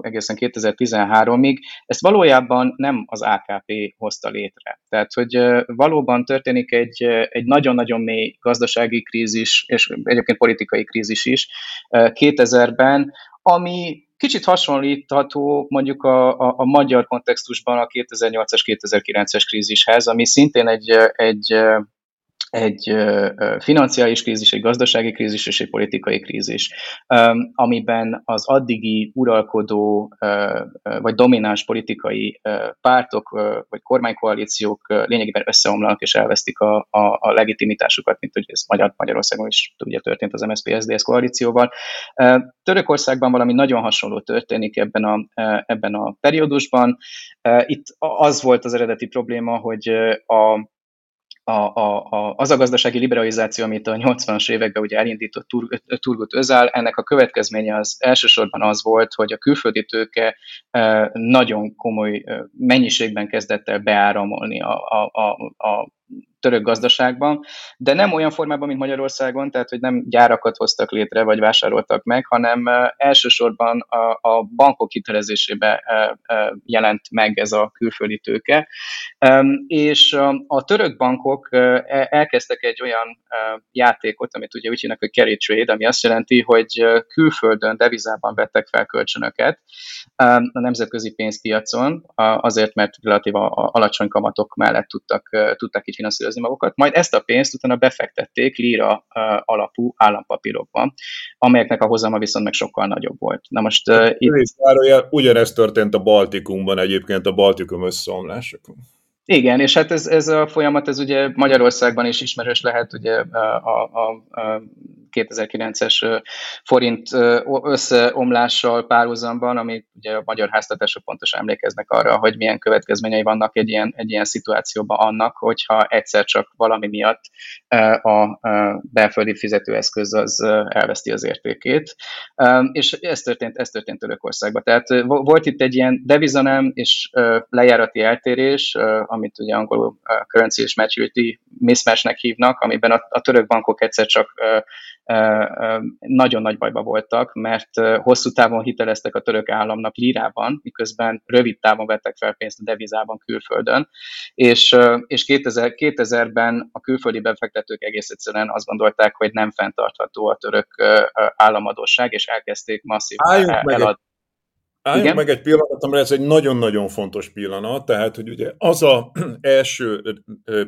egészen 2013-ig, ezt valójában nem az AKP hozta létre. Tehát, hogy valóban történik egy, egy nagyon-nagyon mély gazdasági krízis, és egyébként politikai krízis is 2000-ben, ami kicsit hasonlítható mondjuk a, a, a magyar kontextusban a 2008-as, 2009-es krízishez, ami szintén egy, egy egy financiális krízis, egy gazdasági krízis és egy politikai krízis, amiben az addigi uralkodó vagy domináns politikai pártok vagy kormánykoalíciók lényegében összeomlanak és elvesztik a, a, a legitimitásukat, mint hogy ez Magyar, Magyarországon is ugye történt az MSZP-SZDSZ koalícióval. Törökországban valami nagyon hasonló történik ebben a, ebben a periódusban. Itt az volt az eredeti probléma, hogy a a, a, a, az a gazdasági liberalizáció, amit a 80-as években ugye elindított Turgut Özál, ennek a következménye az elsősorban az volt, hogy a külföldi tőke nagyon komoly mennyiségben kezdett el beáramolni a, a, a, a török gazdaságban, de nem olyan formában, mint Magyarországon, tehát hogy nem gyárakat hoztak létre, vagy vásároltak meg, hanem elsősorban a, a bankok hitelezésébe jelent meg ez a külföldi tőke. És a török bankok e, elkezdtek egy olyan játékot, amit ugye úgy hívnak, hogy carry trade, ami azt jelenti, hogy külföldön devizában vettek fel kölcsönöket a nemzetközi pénzpiacon, azért, mert relatív alacsony kamatok mellett tudtak, tudtak így finanszírozni magukat, majd ezt a pénzt utána befektették lira alapú állampapírokba, amelyeknek a hozama viszont meg sokkal nagyobb volt. Na most uh, itt... Zárójel, ugyanezt történt a Baltikumban egyébként a Baltikum összeomlásokon. Igen, és hát ez, ez a folyamat, ez ugye Magyarországban is ismerős lehet, ugye a, a, a 2009-es forint összeomlással párhuzamban, ami ugye a magyar háztatások pontosan emlékeznek arra, hogy milyen következményei vannak egy ilyen, egy ilyen szituációban annak, hogyha egyszer csak valami miatt a belföldi fizetőeszköz az elveszti az értékét. És ez történt, ez történt Törökországban. Tehát volt itt egy ilyen devizanem és lejárati eltérés, amit ugye angolul currency és maturity mismatchnek hívnak, amiben a, a török bankok egyszer csak nagyon nagy bajba voltak, mert hosszú távon hiteleztek a török államnak lírában, miközben rövid távon vettek fel pénzt a devizában külföldön, és, és 2000, 2000-ben a külföldi befektetők egész egyszerűen azt gondolták, hogy nem fenntartható a török államadóság, és elkezdték masszív eladni. Álljunk meg egy pillanat, mert ez egy nagyon-nagyon fontos pillanat, tehát, hogy ugye az a első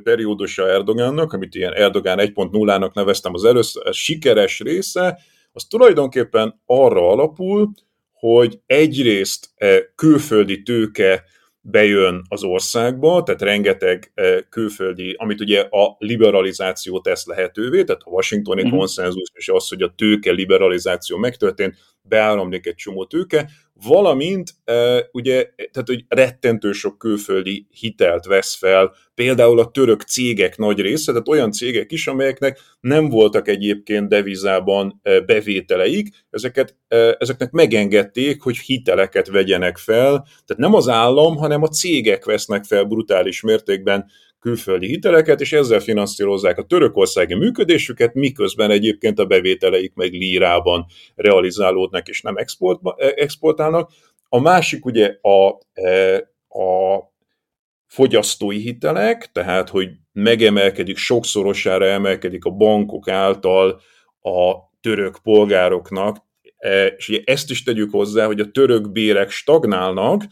periódusa Erdogánnak, amit ilyen Erdogán 1.0-nak neveztem az először, a sikeres része, az tulajdonképpen arra alapul, hogy egyrészt külföldi tőke bejön az országba, tehát rengeteg külföldi, amit ugye a liberalizáció tesz lehetővé, tehát a washingtoni uh-huh. konszenzus és az, hogy a tőke liberalizáció megtörtént, beáramlik egy csomó tőke, valamint e, ugye, tehát hogy rettentő sok külföldi hitelt vesz fel, például a török cégek nagy része, tehát olyan cégek is, amelyeknek nem voltak egyébként devizában e, bevételeik, ezeket, e, ezeknek megengedték, hogy hiteleket vegyenek fel, tehát nem az állam, hanem a cégek vesznek fel brutális mértékben külföldi hiteleket, és ezzel finanszírozzák a törökországi működésüket, miközben egyébként a bevételeik meg lírában realizálódnak, és nem export, exportálnak. A másik ugye a, e, a fogyasztói hitelek, tehát hogy megemelkedik, sokszorosára emelkedik a bankok által a török polgároknak, e, és ugye ezt is tegyük hozzá, hogy a török bérek stagnálnak,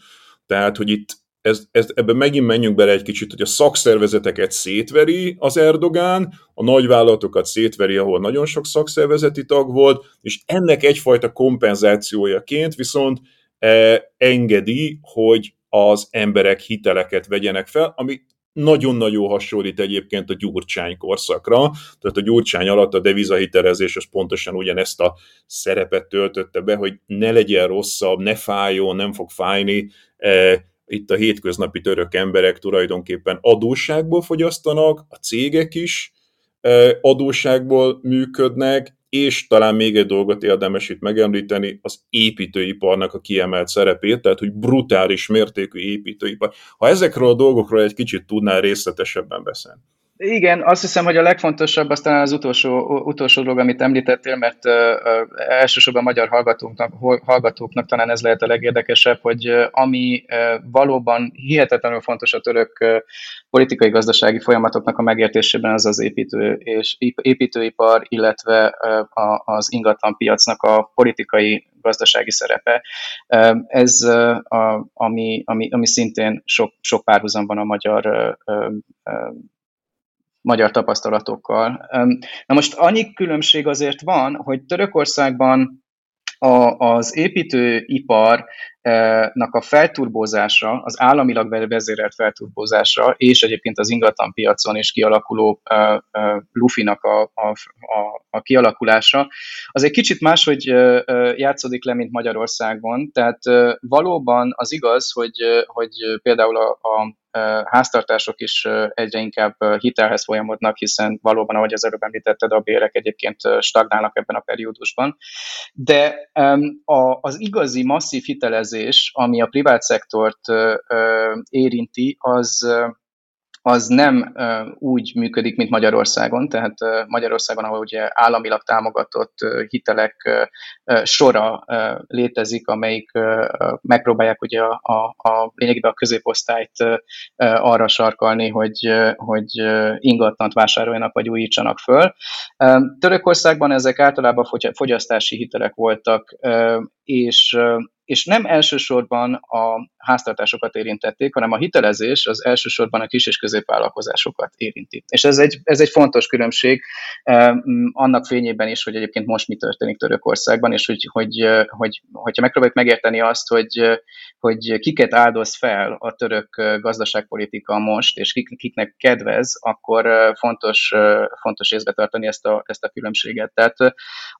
tehát hogy itt ez, ez, ebben megint menjünk bele egy kicsit, hogy a szakszervezeteket szétveri az Erdogán, a nagyvállalatokat szétveri, ahol nagyon sok szakszervezeti tag volt, és ennek egyfajta kompenzációjaként viszont e, engedi, hogy az emberek hiteleket vegyenek fel, ami nagyon-nagyon hasonlít egyébként a Gyurcsány korszakra, tehát a Gyurcsány alatt a devizahitelezés az pontosan ugyanezt a szerepet töltötte be, hogy ne legyen rosszabb, ne fájjon, nem fog fájni, e, itt a hétköznapi török emberek tulajdonképpen adósságból fogyasztanak, a cégek is adósságból működnek, és talán még egy dolgot érdemes itt megemlíteni, az építőiparnak a kiemelt szerepét, tehát hogy brutális mértékű építőipar. Ha ezekről a dolgokról egy kicsit tudnál részletesebben beszélni. Igen, azt hiszem, hogy a legfontosabb aztán az utolsó, utolsó dolog, amit említettél, mert uh, elsősorban magyar hallgatóknak, hallgatóknak talán ez lehet a legérdekesebb, hogy ami valóban hihetetlenül fontos a török politikai-gazdasági folyamatoknak a megértésében, az az építő és építőipar, illetve uh, a, az ingatlan piacnak a politikai gazdasági szerepe. Ez ami, ami, ami szintén sok, sok párhuzamban a magyar magyar tapasztalatokkal. Na most annyi különbség azért van, hogy Törökországban a, az építőipar nak a felturbózása, az államilag vezérelt felturbózása, és egyébként az ingatlanpiacon is kialakuló uh, uh, lufinak a, a, a, a kialakulása, az egy kicsit máshogy uh, játszódik le, mint Magyarországon. Tehát valóban az igaz, hogy, hogy például a, a háztartások is egyre inkább hitelhez folyamodnak, hiszen valóban, ahogy az előbb említetted, a bérek egyébként stagnálnak ebben a periódusban. De az igazi masszív hitelezés ami a privát szektort érinti, az az nem úgy működik, mint Magyarországon, tehát Magyarországon, ahol ugye államilag támogatott hitelek sora létezik, amelyik megpróbálják ugye a, a, a lényegében a középosztályt arra sarkalni, hogy, hogy ingatlant vásároljanak vagy újítsanak föl. Törökországban ezek általában fogyasztási hitelek voltak, és és nem elsősorban a háztartásokat érintették, hanem a hitelezés az elsősorban a kis és középvállalkozásokat érinti. És ez egy, ez egy fontos különbség eh, annak fényében is, hogy egyébként most mi történik Törökországban, és hogy, hogy, eh, hogy hogyha megpróbáljuk megérteni azt, hogy, eh, hogy kiket áldoz fel a török gazdaságpolitika most, és kik, kiknek kedvez, akkor fontos, fontos észbe tartani ezt a, ezt a különbséget. Tehát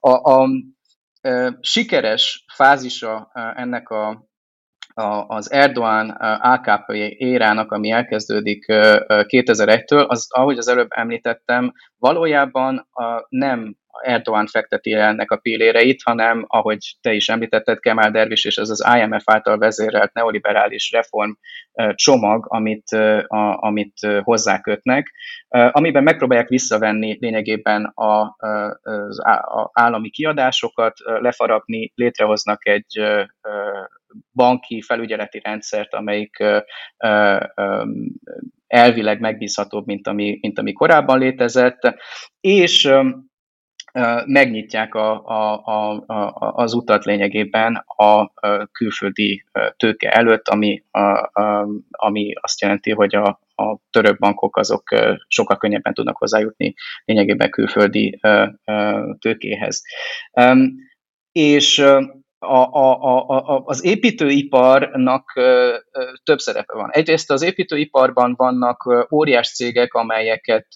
a, a, sikeres fázisa ennek a, a, az Erdoğan AKP érának, ami elkezdődik 2001-től, az, ahogy az előbb említettem, valójában a, nem Erdogan fekteti ennek a pilléreit, hanem ahogy te is említetted, Kemal Dervis és ez az IMF által vezérelt neoliberális reform csomag, amit, amit hozzákötnek, amiben megpróbálják visszavenni lényegében a, az állami kiadásokat, lefaragni, létrehoznak egy banki felügyeleti rendszert, amelyik elvileg megbízhatóbb, mint ami, mint ami korábban létezett, és megnyitják a, a, a, a, az utat lényegében a külföldi tőke előtt, ami, a, a, ami azt jelenti, hogy a, a török bankok azok sokkal könnyebben tudnak hozzájutni lényegében külföldi tőkéhez. És a, a, a, az építőiparnak több szerepe van. Egyrészt az építőiparban vannak óriás cégek, amelyeket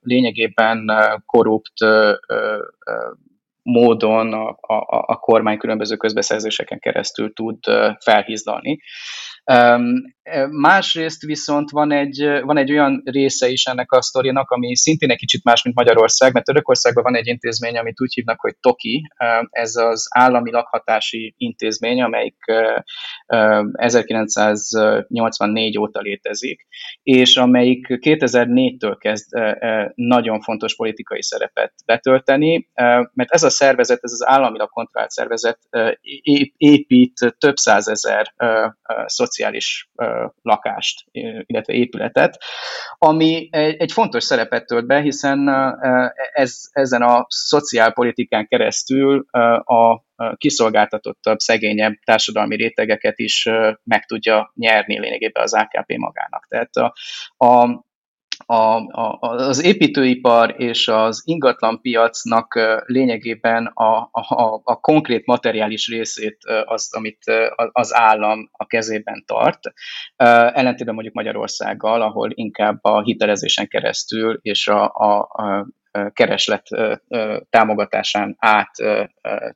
lényegében korrupt módon a, a, a kormány különböző közbeszerzéseken keresztül tud felhízlalni. Másrészt viszont van egy, van egy olyan része is ennek a sztorinak, ami szintén egy kicsit más, mint Magyarország, mert Törökországban van egy intézmény, amit úgy hívnak, hogy TOKI, ez az állami lakhatási intézmény, amelyik 1984 óta létezik, és amelyik 2004-től kezd nagyon fontos politikai szerepet betölteni, mert ez a szervezet, ez az államilag kontrollált szervezet épít több százezer szociális lakást, illetve épületet, ami egy fontos szerepet tölt be, hiszen ez, ezen a szociálpolitikán keresztül a kiszolgáltatottabb, szegényebb társadalmi rétegeket is meg tudja nyerni lényegében az AKP magának. Tehát a, a a, a, az építőipar és az ingatlanpiacnak lényegében a, a, a konkrét materiális részét az, amit az állam a kezében tart, ellentétben mondjuk Magyarországgal, ahol inkább a hitelezésen keresztül és a, a, a kereslet támogatásán át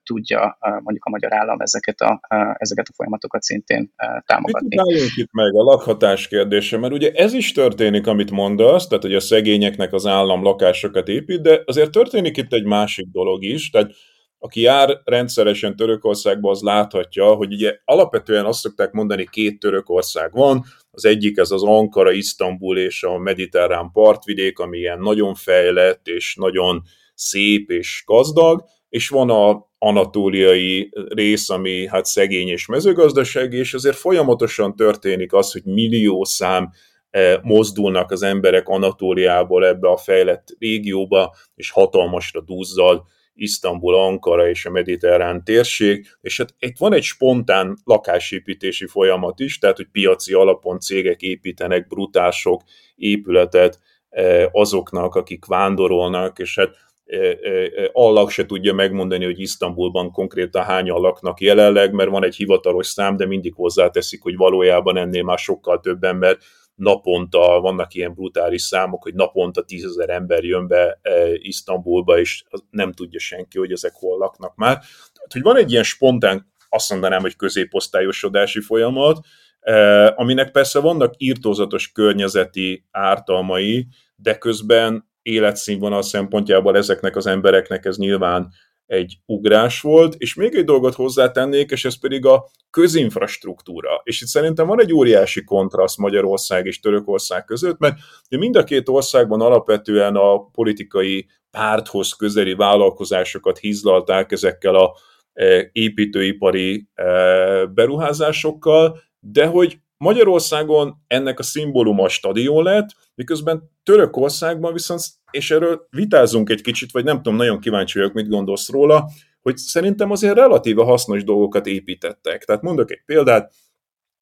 tudja mondjuk a magyar állam ezeket a, ezeket a folyamatokat szintén támogatni. Mit itt meg a lakhatás kérdése, mert ugye ez is történik, amit mondasz, tehát hogy a szegényeknek az állam lakásokat épít, de azért történik itt egy másik dolog is, tehát aki jár rendszeresen Törökországba, az láthatja, hogy ugye alapvetően azt szokták mondani, két Törökország van, az egyik ez az Ankara, Isztambul és a mediterrán partvidék, ami ilyen nagyon fejlett és nagyon szép és gazdag, és van a anatóliai rész, ami hát szegény és mezőgazdasági, és azért folyamatosan történik az, hogy millió szám eh, mozdulnak az emberek Anatóliából ebbe a fejlett régióba, és hatalmasra duzzal Isztambul, Ankara és a mediterrán térség, és hát itt van egy spontán lakásépítési folyamat is, tehát hogy piaci alapon cégek építenek brutások épületet eh, azoknak, akik vándorolnak, és hát eh, eh, Allah se tudja megmondani, hogy Isztambulban konkrétan hányan laknak jelenleg, mert van egy hivatalos szám, de mindig hozzáteszik, hogy valójában ennél már sokkal több ember naponta, vannak ilyen brutális számok, hogy naponta tízezer ember jön be e, Isztambulba, és nem tudja senki, hogy ezek hol laknak már. Tehát, hogy van egy ilyen spontán, azt mondanám, hogy középosztályosodási folyamat, e, aminek persze vannak írtózatos környezeti ártalmai, de közben életszínvonal szempontjából ezeknek az embereknek ez nyilván egy ugrás volt, és még egy dolgot hozzátennék, és ez pedig a közinfrastruktúra. És itt szerintem van egy óriási kontraszt Magyarország és Törökország között, mert mind a két országban alapvetően a politikai párthoz közeli vállalkozásokat hízlalták ezekkel a e, építőipari e, beruházásokkal, de hogy Magyarországon ennek a szimbóluma a stadion lett, miközben Törökországban viszont, és erről vitázunk egy kicsit, vagy nem tudom, nagyon kíváncsi vagyok, mit gondolsz róla, hogy szerintem azért relatíve hasznos dolgokat építettek. Tehát mondok egy példát,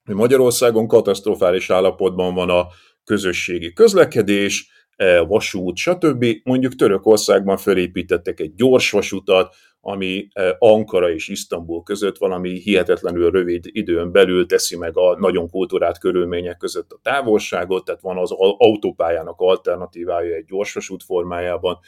hogy Magyarországon katasztrofális állapotban van a közösségi közlekedés, e, vasút, stb. Mondjuk Törökországban felépítettek egy gyors vasutat, ami Ankara és Isztambul között valami hihetetlenül rövid időn belül teszi meg a nagyon kultúrát körülmények között a távolságot, tehát van az autópályának alternatívája egy gyorsvasút formájában.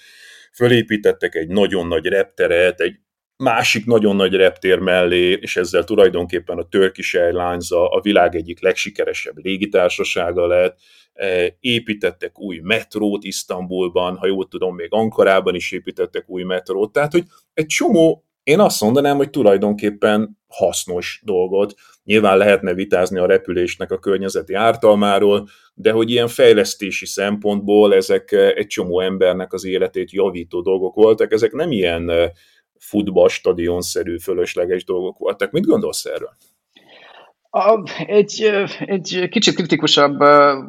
Fölépítettek egy nagyon nagy repteret, egy másik nagyon nagy reptér mellé, és ezzel tulajdonképpen a Turkish Airlines a, a világ egyik legsikeresebb légitársasága lett, e, építettek új metrót Isztambulban, ha jól tudom, még Ankarában is építettek új metrót, tehát hogy egy csomó, én azt mondanám, hogy tulajdonképpen hasznos dolgot. Nyilván lehetne vitázni a repülésnek a környezeti ártalmáról, de hogy ilyen fejlesztési szempontból ezek egy csomó embernek az életét javító dolgok voltak, ezek nem ilyen futballstadion-szerű fölösleges dolgok voltak. Mit gondolsz erről? Egy, egy kicsit kritikusabb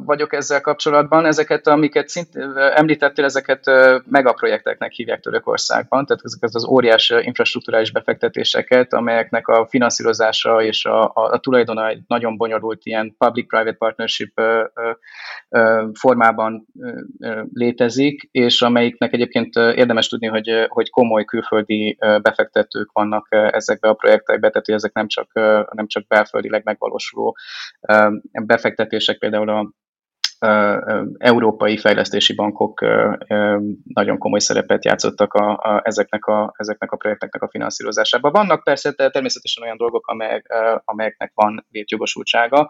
vagyok ezzel kapcsolatban. Ezeket, amiket szint, említettél, ezeket megaprojekteknek hívják Törökországban, tehát ezeket az óriás infrastruktúrális befektetéseket, amelyeknek a finanszírozása és a, a, a tulajdona egy nagyon bonyolult ilyen public-private partnership formában létezik, és amelyiknek egyébként érdemes tudni, hogy, hogy komoly külföldi befektetők vannak ezekbe a projektekbe, tehát hogy ezek nem csak, nem csak belföldileg megvalósuló befektetések, például a európai fejlesztési bankok nagyon komoly szerepet játszottak a, a, ezeknek, a, ezeknek a projekteknek a finanszírozásában. Vannak persze természetesen olyan dolgok, amelyek, amelyeknek van létjogosultsága,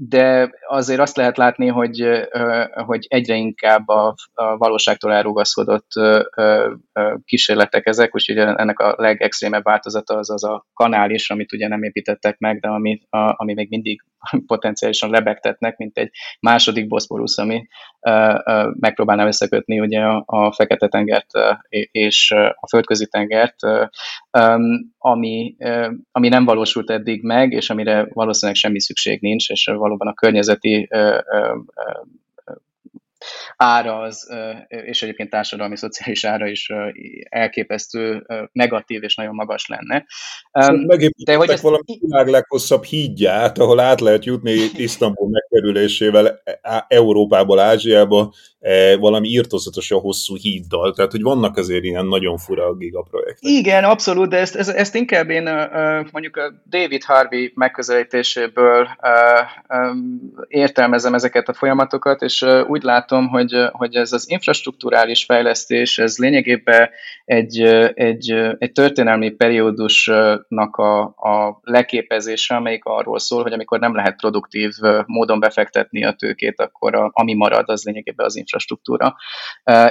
de azért azt lehet látni, hogy, hogy egyre inkább a, a valóságtól elrugaszkodott kísérletek ezek, úgyhogy ennek a legextrémebb változata az az a kanál is, amit ugye nem építettek meg, de ami, a, ami még mindig potenciálisan lebegtetnek, mint egy második boszporusz, ami megpróbálná összekötni ugye a, a Fekete-tengert és a Földközi-tengert, ami, ami nem valósult eddig meg, és amire valószínűleg semmi szükség nincs, és valóban a környezeti ára az, és egyébként társadalmi, szociális ára is elképesztő negatív és nagyon magas lenne. Szóval de hogy ezt... valami világ leghosszabb hídját, ahol át lehet jutni Isztambul megkerülésével e, Európából Ázsiába, e, valami írtozatosan hosszú híddal, tehát hogy vannak azért ilyen nagyon fura gigaprojektek. Igen, abszolút, de ezt, ezt, ezt inkább én mondjuk a David Harvey megközelítéséből értelmezem ezeket a folyamatokat, és úgy látom, hogy, hogy ez az infrastruktúrális fejlesztés, ez lényegében egy, egy, egy történelmi periódusnak a, a leképezése, amelyik arról szól, hogy amikor nem lehet produktív módon befektetni a tőkét, akkor a, ami marad, az lényegében az infrastruktúra.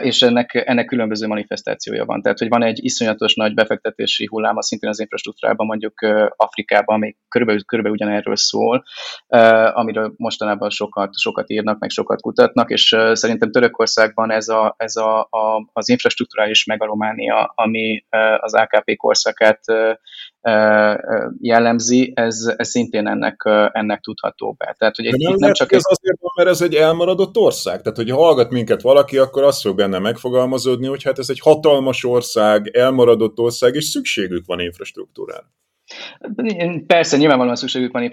És ennek, ennek különböző manifestációja van. Tehát, hogy van egy iszonyatos nagy befektetési hullám, szintén az infrastruktúrában, mondjuk Afrikában, ami körülbelül, körülbelül ugyanerről szól, amiről mostanában sokat, sokat írnak, meg sokat kutatnak, és szerintem Törökországban ez, a, ez a, a, az infrastruktúrális megalománia, ami az AKP korszakát jellemzi, ez, ez szintén ennek, ennek tudható be. Tehát, hogy egy, nem, nem csak ez azért van, mert ez egy elmaradott ország. Tehát, hogy hallgat minket valaki, akkor azt fog benne megfogalmazódni, hogy hát ez egy hatalmas ország, elmaradott ország, és szükségük van infrastruktúrára. Persze, nyilvánvalóan szükségük van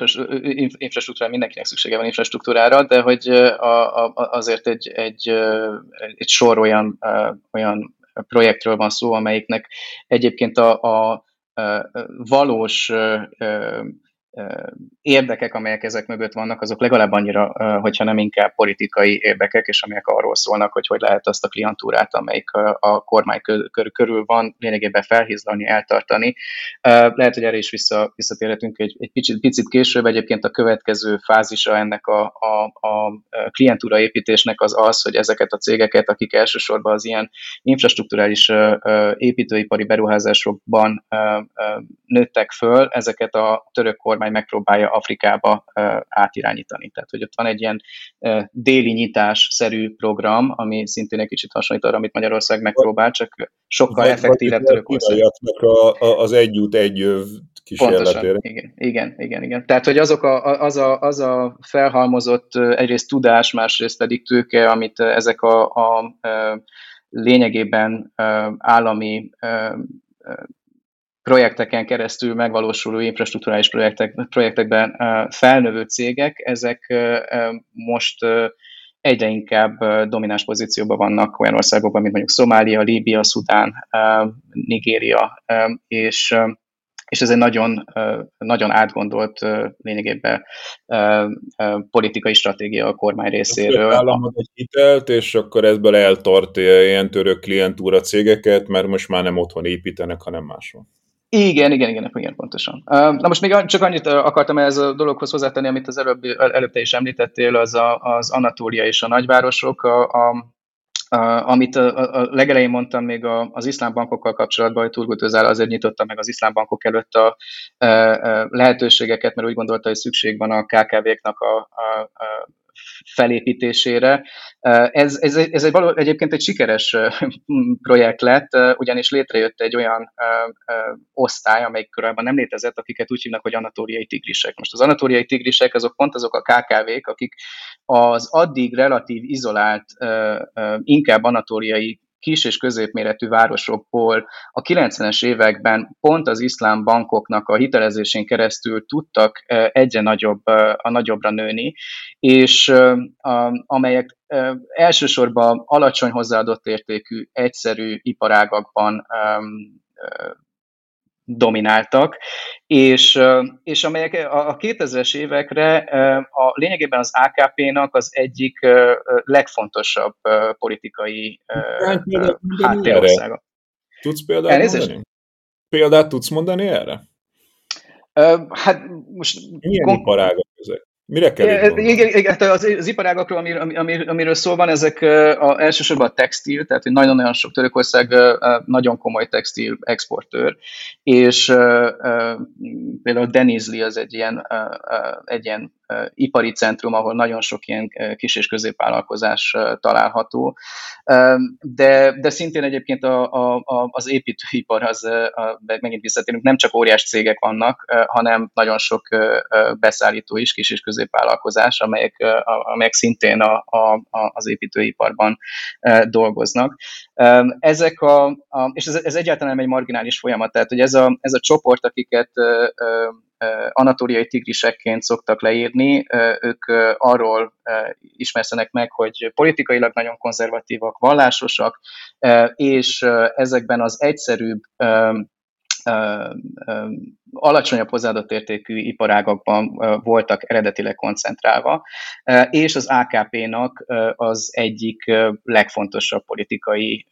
infrastruktúrára, mindenkinek szüksége van infrastruktúrára, de hogy a, a, azért egy, egy, egy sor olyan, olyan projektről van szó, amelyiknek egyébként a, a valós érdekek, amelyek ezek mögött vannak, azok legalább annyira, hogyha nem inkább politikai érdekek, és amelyek arról szólnak, hogy hogy lehet azt a klientúrát, amelyik a kormány körül van, lényegében felhízlalni, eltartani. Lehet, hogy erre is vissza, visszatérhetünk egy, egy picit, picit később. Egyébként a következő fázisa ennek a, a, a klientúra építésnek az az, hogy ezeket a cégeket, akik elsősorban az ilyen infrastruktúrális építőipari beruházásokban nőttek föl, ezeket a török kormány kormány megpróbálja Afrikába átirányítani. Tehát, hogy ott van egy ilyen déli nyitás-szerű program, ami szintén egy kicsit hasonlít arra, amit Magyarország megpróbál, csak sokkal effektívebb Törökország. Az együtt egy kísérletére. igen, igen, igen, igen. Tehát, hogy azok a, az, a, az a felhalmozott egyrészt tudás, másrészt pedig tőke, amit ezek a, a lényegében állami projekteken keresztül megvalósuló infrastruktúrális projektek, projektekben felnövő cégek, ezek most egyre inkább domináns pozícióban vannak olyan országokban, mint mondjuk Szomália, Líbia, Szudán, Nigéria, és és ez egy nagyon, nagyon átgondolt lényegében politikai stratégia a kormány részéről. Államod egy hitelt, és akkor ezből eltart ilyen török klientúra cégeket, mert most már nem otthon építenek, hanem máshol. Igen, igen, igen, igen, pontosan. Na most még csak annyit akartam ez a dologhoz hozzátenni, amit az előbb, előbb te is említettél, az a, az Anatólia és a nagyvárosok. A, a, Uh, amit a, a legelején mondtam még a, az iszlám bankokkal kapcsolatban, hogy Turgut azért nyitotta meg az iszlám bankok előtt a, a, a lehetőségeket, mert úgy gondolta, hogy szükség van a KKV-knak a, a, a felépítésére. Ez, ez, ez egy való, egyébként egy sikeres projekt lett, ugyanis létrejött egy olyan osztály, amelyik korábban nem létezett, akiket úgy hívnak, hogy anatóriai tigrisek. Most az anatóriai tigrisek azok pont azok a KKV-k, akik az addig relatív izolált, inkább anatóriai kis és középméretű városokból. A 90-es években pont az iszlám bankoknak a hitelezésén keresztül tudtak egyre nagyobb, a nagyobbra nőni, és amelyek elsősorban alacsony hozzáadott értékű, egyszerű iparágakban domináltak, és, és amelyek a 2000-es évekre a lényegében az AKP-nak az egyik legfontosabb politikai háttérországa. Tudsz példát Elnézést? mondani? Példát tudsz mondani erre? Hát most... Milyen kon- iparágak ezek? Mire kell igen, igen, hát az, az iparágakról, amir, amir, amiről szó van, ezek a, elsősorban a textil, tehát hogy nagyon-nagyon sok Törökország nagyon komoly textil exportőr, és például Denizli az egy ilyen, egy ilyen ipari centrum, ahol nagyon sok ilyen kis és középvállalkozás található. De, de szintén egyébként a, a, az építőipar, az, a, megint visszatérünk, nem csak óriás cégek vannak, hanem nagyon sok beszállító is, kis és középvállalkozás, amelyek, amelyek szintén a, a, az építőiparban dolgoznak. Ezek a, a és ez, ez egyáltalán nem egy marginális folyamat, tehát hogy ez a, ez a csoport, akiket anatóriai tigrisekként szoktak leírni, ők arról ismerszenek meg, hogy politikailag nagyon konzervatívak, vallásosak, és ezekben az egyszerűbb alacsonyabb hozzáadott értékű iparágakban voltak eredetileg koncentrálva, és az AKP-nak az egyik legfontosabb politikai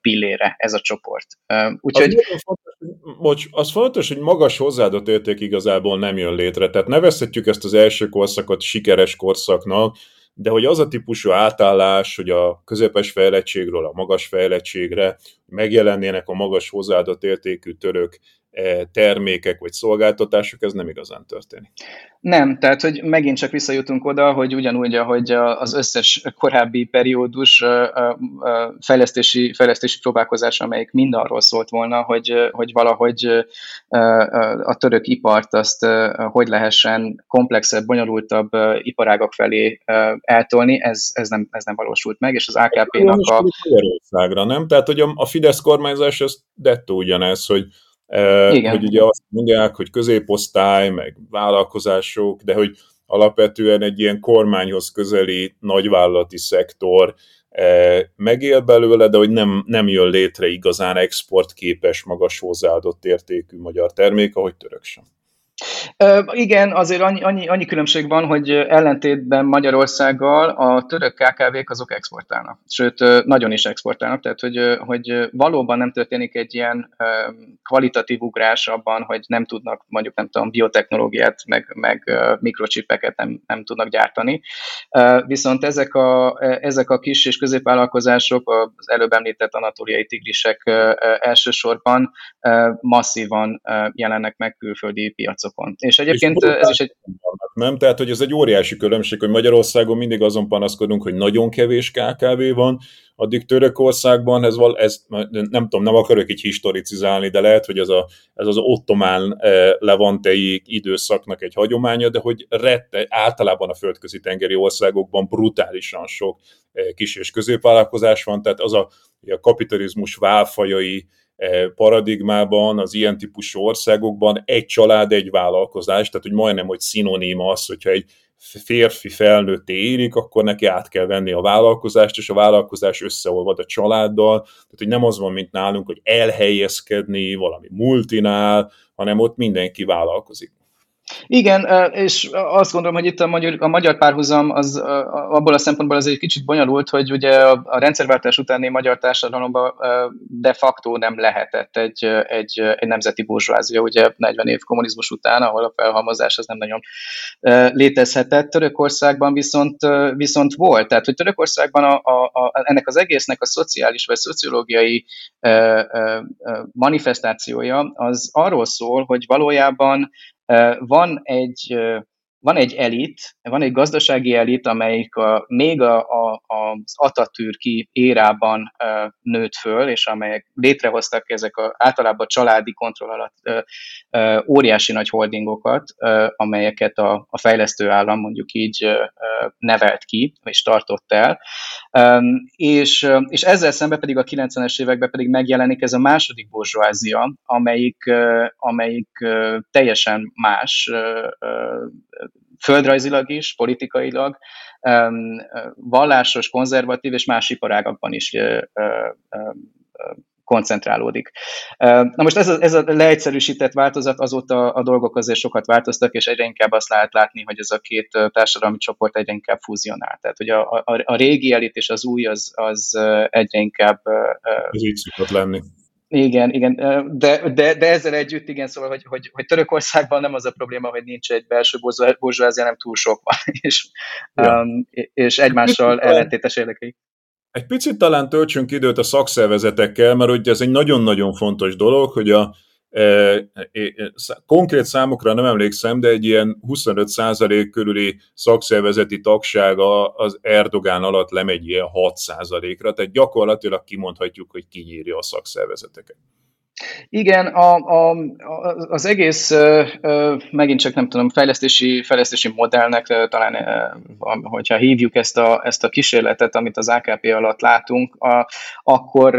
pillére ez a csoport. Úgyhogy... Az, bocs, az fontos, hogy magas hozzáadott érték igazából nem jön létre. Tehát nevezhetjük ezt az első korszakot sikeres korszaknak, de hogy az a típusú átállás, hogy a közepes fejlettségről a magas fejlettségre megjelennének a magas hozzáadott értékű török termékek vagy szolgáltatások, ez nem igazán történik. Nem, tehát hogy megint csak visszajutunk oda, hogy ugyanúgy, ahogy az összes korábbi periódus fejlesztési, fejlesztési próbálkozás, amelyik mind arról szólt volna, hogy, hogy valahogy a török ipart azt hogy lehessen komplexebb, bonyolultabb iparágak felé eltolni, ez, ez, nem, ez nem valósult meg, és az AKP-nak a... Magyarországra, nem? Tehát, hogy a Fidesz kormányzás, ez dettó ugyanez, hogy igen. hogy ugye azt mondják, hogy középosztály, meg vállalkozások, de hogy alapvetően egy ilyen kormányhoz közeli nagyvállalati szektor megél belőle, de hogy nem, nem jön létre igazán exportképes, magas hozzáadott értékű magyar termék, ahogy török sem. Igen, azért annyi, annyi, annyi különbség van, hogy ellentétben Magyarországgal a török KKV-k azok exportálnak. Sőt, nagyon is exportálnak, tehát hogy, hogy valóban nem történik egy ilyen kvalitatív ugrás abban, hogy nem tudnak mondjuk nem tudom, biotechnológiát, meg, meg mikrocsipeket nem, nem tudnak gyártani. Viszont ezek a, ezek a kis és középvállalkozások, az előbb említett anatóliai tigrisek elsősorban masszívan jelennek meg külföldi piacok piacokon. És egyébként és ez is egy... Nem, tehát hogy ez egy óriási különbség, hogy Magyarországon mindig azon panaszkodunk, hogy nagyon kevés KKV van, addig Törökországban ez, val, ez nem tudom, nem akarok így historicizálni, de lehet, hogy ez, a, ez az ottomán eh, levantei időszaknak egy hagyománya, de hogy rette, általában a földközi tengeri országokban brutálisan sok eh, kis és középvállalkozás van, tehát az a, a kapitalizmus válfajai, E, paradigmában, az ilyen típusú országokban egy család, egy vállalkozás, tehát hogy majdnem, hogy szinoníma az, hogyha egy férfi felnőtté érik, akkor neki át kell venni a vállalkozást, és a vállalkozás összeolvad a családdal. Tehát, hogy nem az van, mint nálunk, hogy elhelyezkedni valami multinál, hanem ott mindenki vállalkozik. Igen, és azt gondolom, hogy itt a magyar, a magyar párhuzam az abból a szempontból az egy kicsit bonyolult, hogy ugye a rendszerváltás utáni magyar társadalomban de facto nem lehetett egy, egy, egy nemzeti burzsázia, ugye 40 év kommunizmus után, ahol a felhalmozás az nem nagyon létezhetett. Törökországban viszont, viszont volt. Tehát, hogy Törökországban a, a, a, ennek az egésznek a szociális vagy szociológiai manifestációja az arról szól, hogy valójában van egy, van egy elit, van egy gazdasági elit, amelyik a, még a, a, az Atatürki érában nőtt föl, és amelyek létrehoztak ezek a, általában családi kontroll alatt óriási nagy holdingokat, amelyeket a, a fejlesztő állam mondjuk így nevelt ki, és tartott el. És, és ezzel szemben pedig a 90-es években pedig megjelenik ez a második burzsóázia, amelyik, amelyik teljesen más földrajzilag is, politikailag, vallásos, konzervatív és más iparágakban is koncentrálódik. Na most ez a, ez a leegyszerűsített változat, azóta a dolgok azért sokat változtak, és egyre inkább azt lehet látni, hogy ez a két társadalmi csoport egyre inkább fúzionál. Tehát, hogy a, a, a régi elit és az új az, az egyre inkább... Ez így szokott lenni. Igen, igen, de, de, de ezzel együtt igen, szóval, hogy, hogy, hogy Törökországban nem az a probléma, hogy nincs egy belső burzsóázia, nem túl sok van, és, ja. um, és egymással ellentétes érdekei. Egy picit talán töltsünk időt a szakszervezetekkel, mert ugye ez egy nagyon-nagyon fontos dolog, hogy a konkrét számokra nem emlékszem, de egy ilyen 25% körüli szakszervezeti tagsága az Erdogán alatt lemegy ilyen 6%-ra, tehát gyakorlatilag kimondhatjuk, hogy kinyírja a szakszervezeteket. Igen, a, a, az egész megint csak nem tudom, fejlesztési, fejlesztési modellnek talán, hogyha hívjuk ezt a, ezt a kísérletet, amit az AKP alatt látunk, a, akkor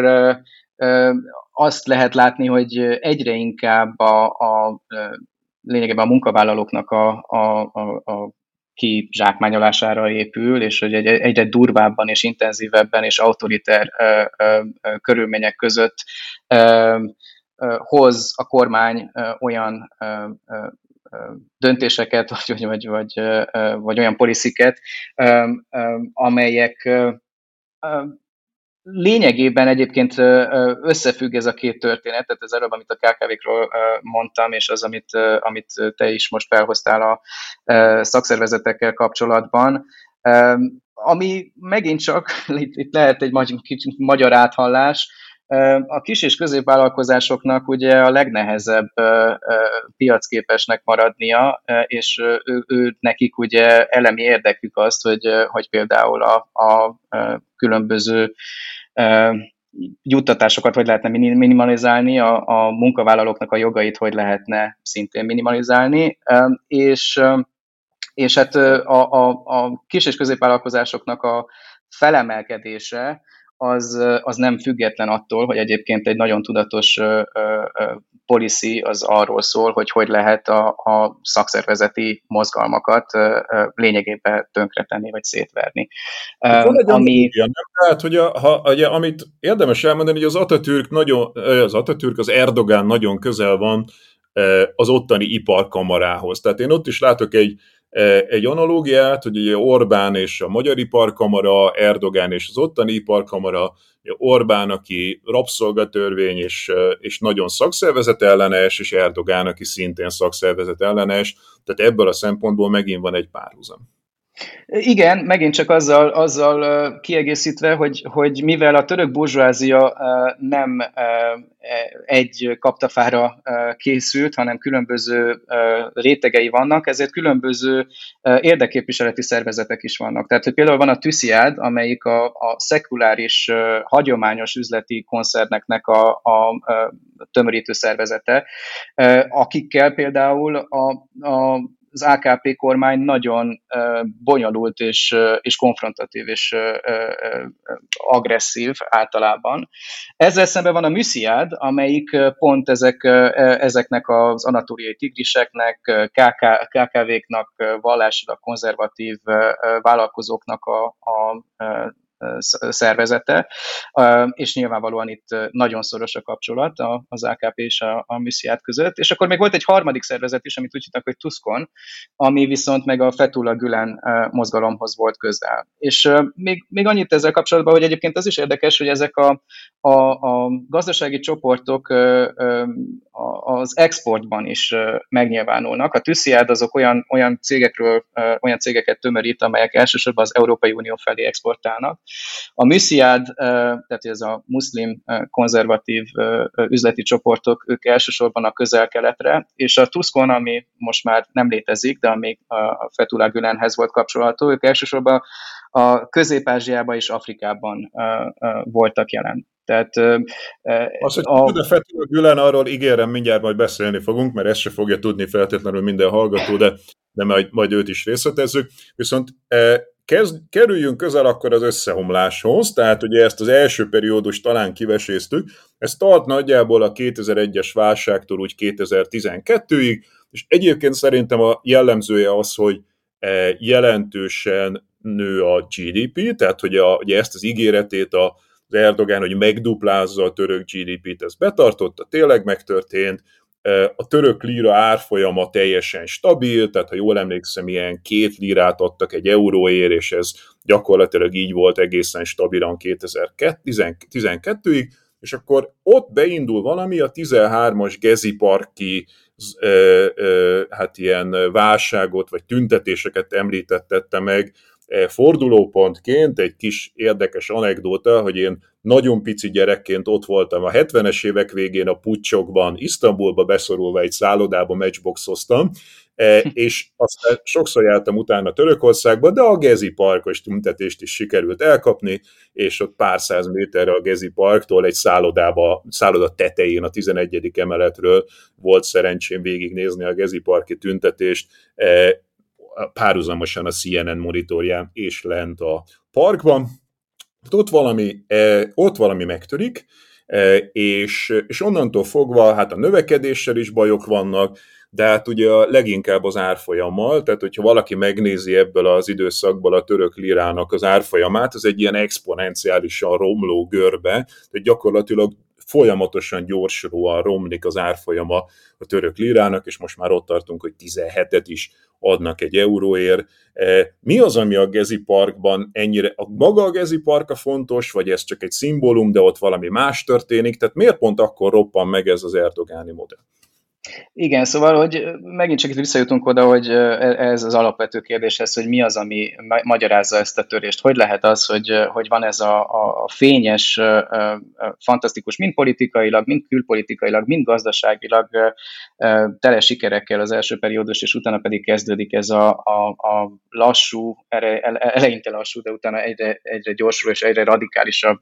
azt lehet látni, hogy egyre inkább a, a lényegében a munkavállalóknak a, a, a, a kizsákmányolására épül, és hogy egy, egyre durvábban és intenzívebben és autoriter ö, ö, ö, körülmények között ö, hoz a kormány olyan döntéseket, vagy, vagy, vagy, vagy olyan polisziket, amelyek lényegében egyébként összefügg ez a két történet, tehát ez erről, amit a KKV-król mondtam, és az, amit, amit te is most felhoztál a szakszervezetekkel kapcsolatban, ami megint csak, itt lehet egy magyar áthallás, a kis és középvállalkozásoknak ugye a legnehezebb piacképesnek maradnia, és ő, ő nekik ugye elemi érdekük azt, hogy, hogy például a, a különböző juttatásokat hogy lehetne minimalizálni, a, a munkavállalóknak a jogait hogy lehetne szintén minimalizálni, és, és hát a, a, a kis és középvállalkozásoknak a felemelkedése az, az nem független attól, hogy egyébként egy nagyon tudatos policy az arról szól, hogy hogy lehet a, a szakszervezeti mozgalmakat lényegében tönkretenni vagy szétverni. Van egy ami... nem? Tehát, hogy a, ha, ugye, amit érdemes elmondani, hogy az Atatürk, nagyon, az Atatürk, az Erdogán nagyon közel van az ottani iparkamarához. Tehát én ott is látok egy egy analógiát, hogy ugye Orbán és a Magyar Iparkamara, Erdogán és az ottani iparkamara, Orbán, aki rabszolgatörvény és, és nagyon szakszervezet ellenes, és Erdogán, aki szintén szakszervezet ellenes, tehát ebből a szempontból megint van egy párhuzam. Igen, megint csak azzal, azzal kiegészítve, hogy, hogy mivel a török burzsázia nem egy kaptafára készült, hanem különböző rétegei vannak, ezért különböző érdekképviseleti szervezetek is vannak. Tehát, hogy például van a TÜSZIÁD, amelyik a, a szekuláris, hagyományos üzleti koncerneknek a, a tömörítő szervezete, akikkel például a, a az AKP kormány nagyon bonyolult és, és konfrontatív és agresszív általában. Ezzel szemben van a Müsziád, amelyik pont ezek, ezeknek az anatóriai tigriseknek, KK, KKV-knak, vallásilag konzervatív vállalkozóknak a, a szervezete, és nyilvánvalóan itt nagyon szoros a kapcsolat az AKP és a, a Műsziát között. És akkor még volt egy harmadik szervezet is, amit úgy hívtak, hogy Tuskon, ami viszont meg a Fetula Gülen mozgalomhoz volt közel. És még, még annyit ezzel kapcsolatban, hogy egyébként az is érdekes, hogy ezek a, a, a gazdasági csoportok az exportban is megnyilvánulnak. A Tüsziád azok olyan, olyan cégekről, olyan cégeket tömörít, amelyek elsősorban az Európai Unió felé exportálnak, a Müsziád, tehát ez a muszlim konzervatív üzleti csoportok, ők elsősorban a közel-keletre, és a Tuskon, ami most már nem létezik, de ami a Fethullah Gülenhez volt kapcsolható, ők elsősorban a Közép-Ázsiában és Afrikában voltak jelen. Tehát, Azt, hogy a... a Fethullah Gülen, arról ígérem, mindjárt majd beszélni fogunk, mert ezt se fogja tudni feltétlenül minden hallgató, de, de majd, majd őt is részletezzük. Viszont kezd, kerüljünk közel akkor az összeomláshoz, tehát ugye ezt az első periódus talán kiveséztük, ez tart nagyjából a 2001-es válságtól úgy 2012-ig, és egyébként szerintem a jellemzője az, hogy jelentősen nő a GDP, tehát hogy a, ugye ezt az ígéretét a, az Erdogán, hogy megduplázza a török GDP-t, ez betartotta, tényleg megtörtént, a török lira árfolyama teljesen stabil, tehát ha jól emlékszem, ilyen két lirát adtak egy euróért, és ez gyakorlatilag így volt egészen stabilan 2012-ig, és akkor ott beindul valami, a 13-as Gezi Parki hát ilyen válságot, vagy tüntetéseket említette meg, fordulópontként egy kis érdekes anekdóta, hogy én nagyon pici gyerekként ott voltam a 70-es évek végén a pucsokban, Isztambulba beszorulva egy szállodába matchboxoztam, e, és aztán sokszor jártam utána Törökországba, de a Gezi parkos tüntetést is sikerült elkapni, és ott pár száz méterre a Gezi parktól egy szállodába, szálloda tetején a 11. emeletről volt szerencsém végignézni a Gezi parki tüntetést, e, párhuzamosan a CNN monitorján és lent a parkban. Ott valami, e, ott valami megtörik, e, és, és onnantól fogva hát a növekedéssel is bajok vannak, de hát ugye leginkább az árfolyammal, tehát hogyha valaki megnézi ebből az időszakból a török lirának az árfolyamát, az egy ilyen exponenciálisan romló görbe, tehát gyakorlatilag folyamatosan gyorsulóan romlik az árfolyama a török lirának, és most már ott tartunk, hogy 17-et is adnak egy euróért. E, mi az, ami a Gezi Parkban ennyire, a maga a Gezi Park a fontos, vagy ez csak egy szimbólum, de ott valami más történik, tehát miért pont akkor roppan meg ez az erdogáni modell? Igen, szóval, hogy megint csak itt visszajutunk oda, hogy ez az alapvető kérdéshez, hogy mi az, ami magyarázza ezt a törést. Hogy lehet az, hogy, hogy van ez a, a fényes, fantasztikus, mind politikailag, mind külpolitikailag, mind gazdaságilag tele sikerekkel az első periódus, és utána pedig kezdődik ez a, a, a lassú, eleinte lassú, de utána egyre, egyre gyorsuló és egyre radikálisabb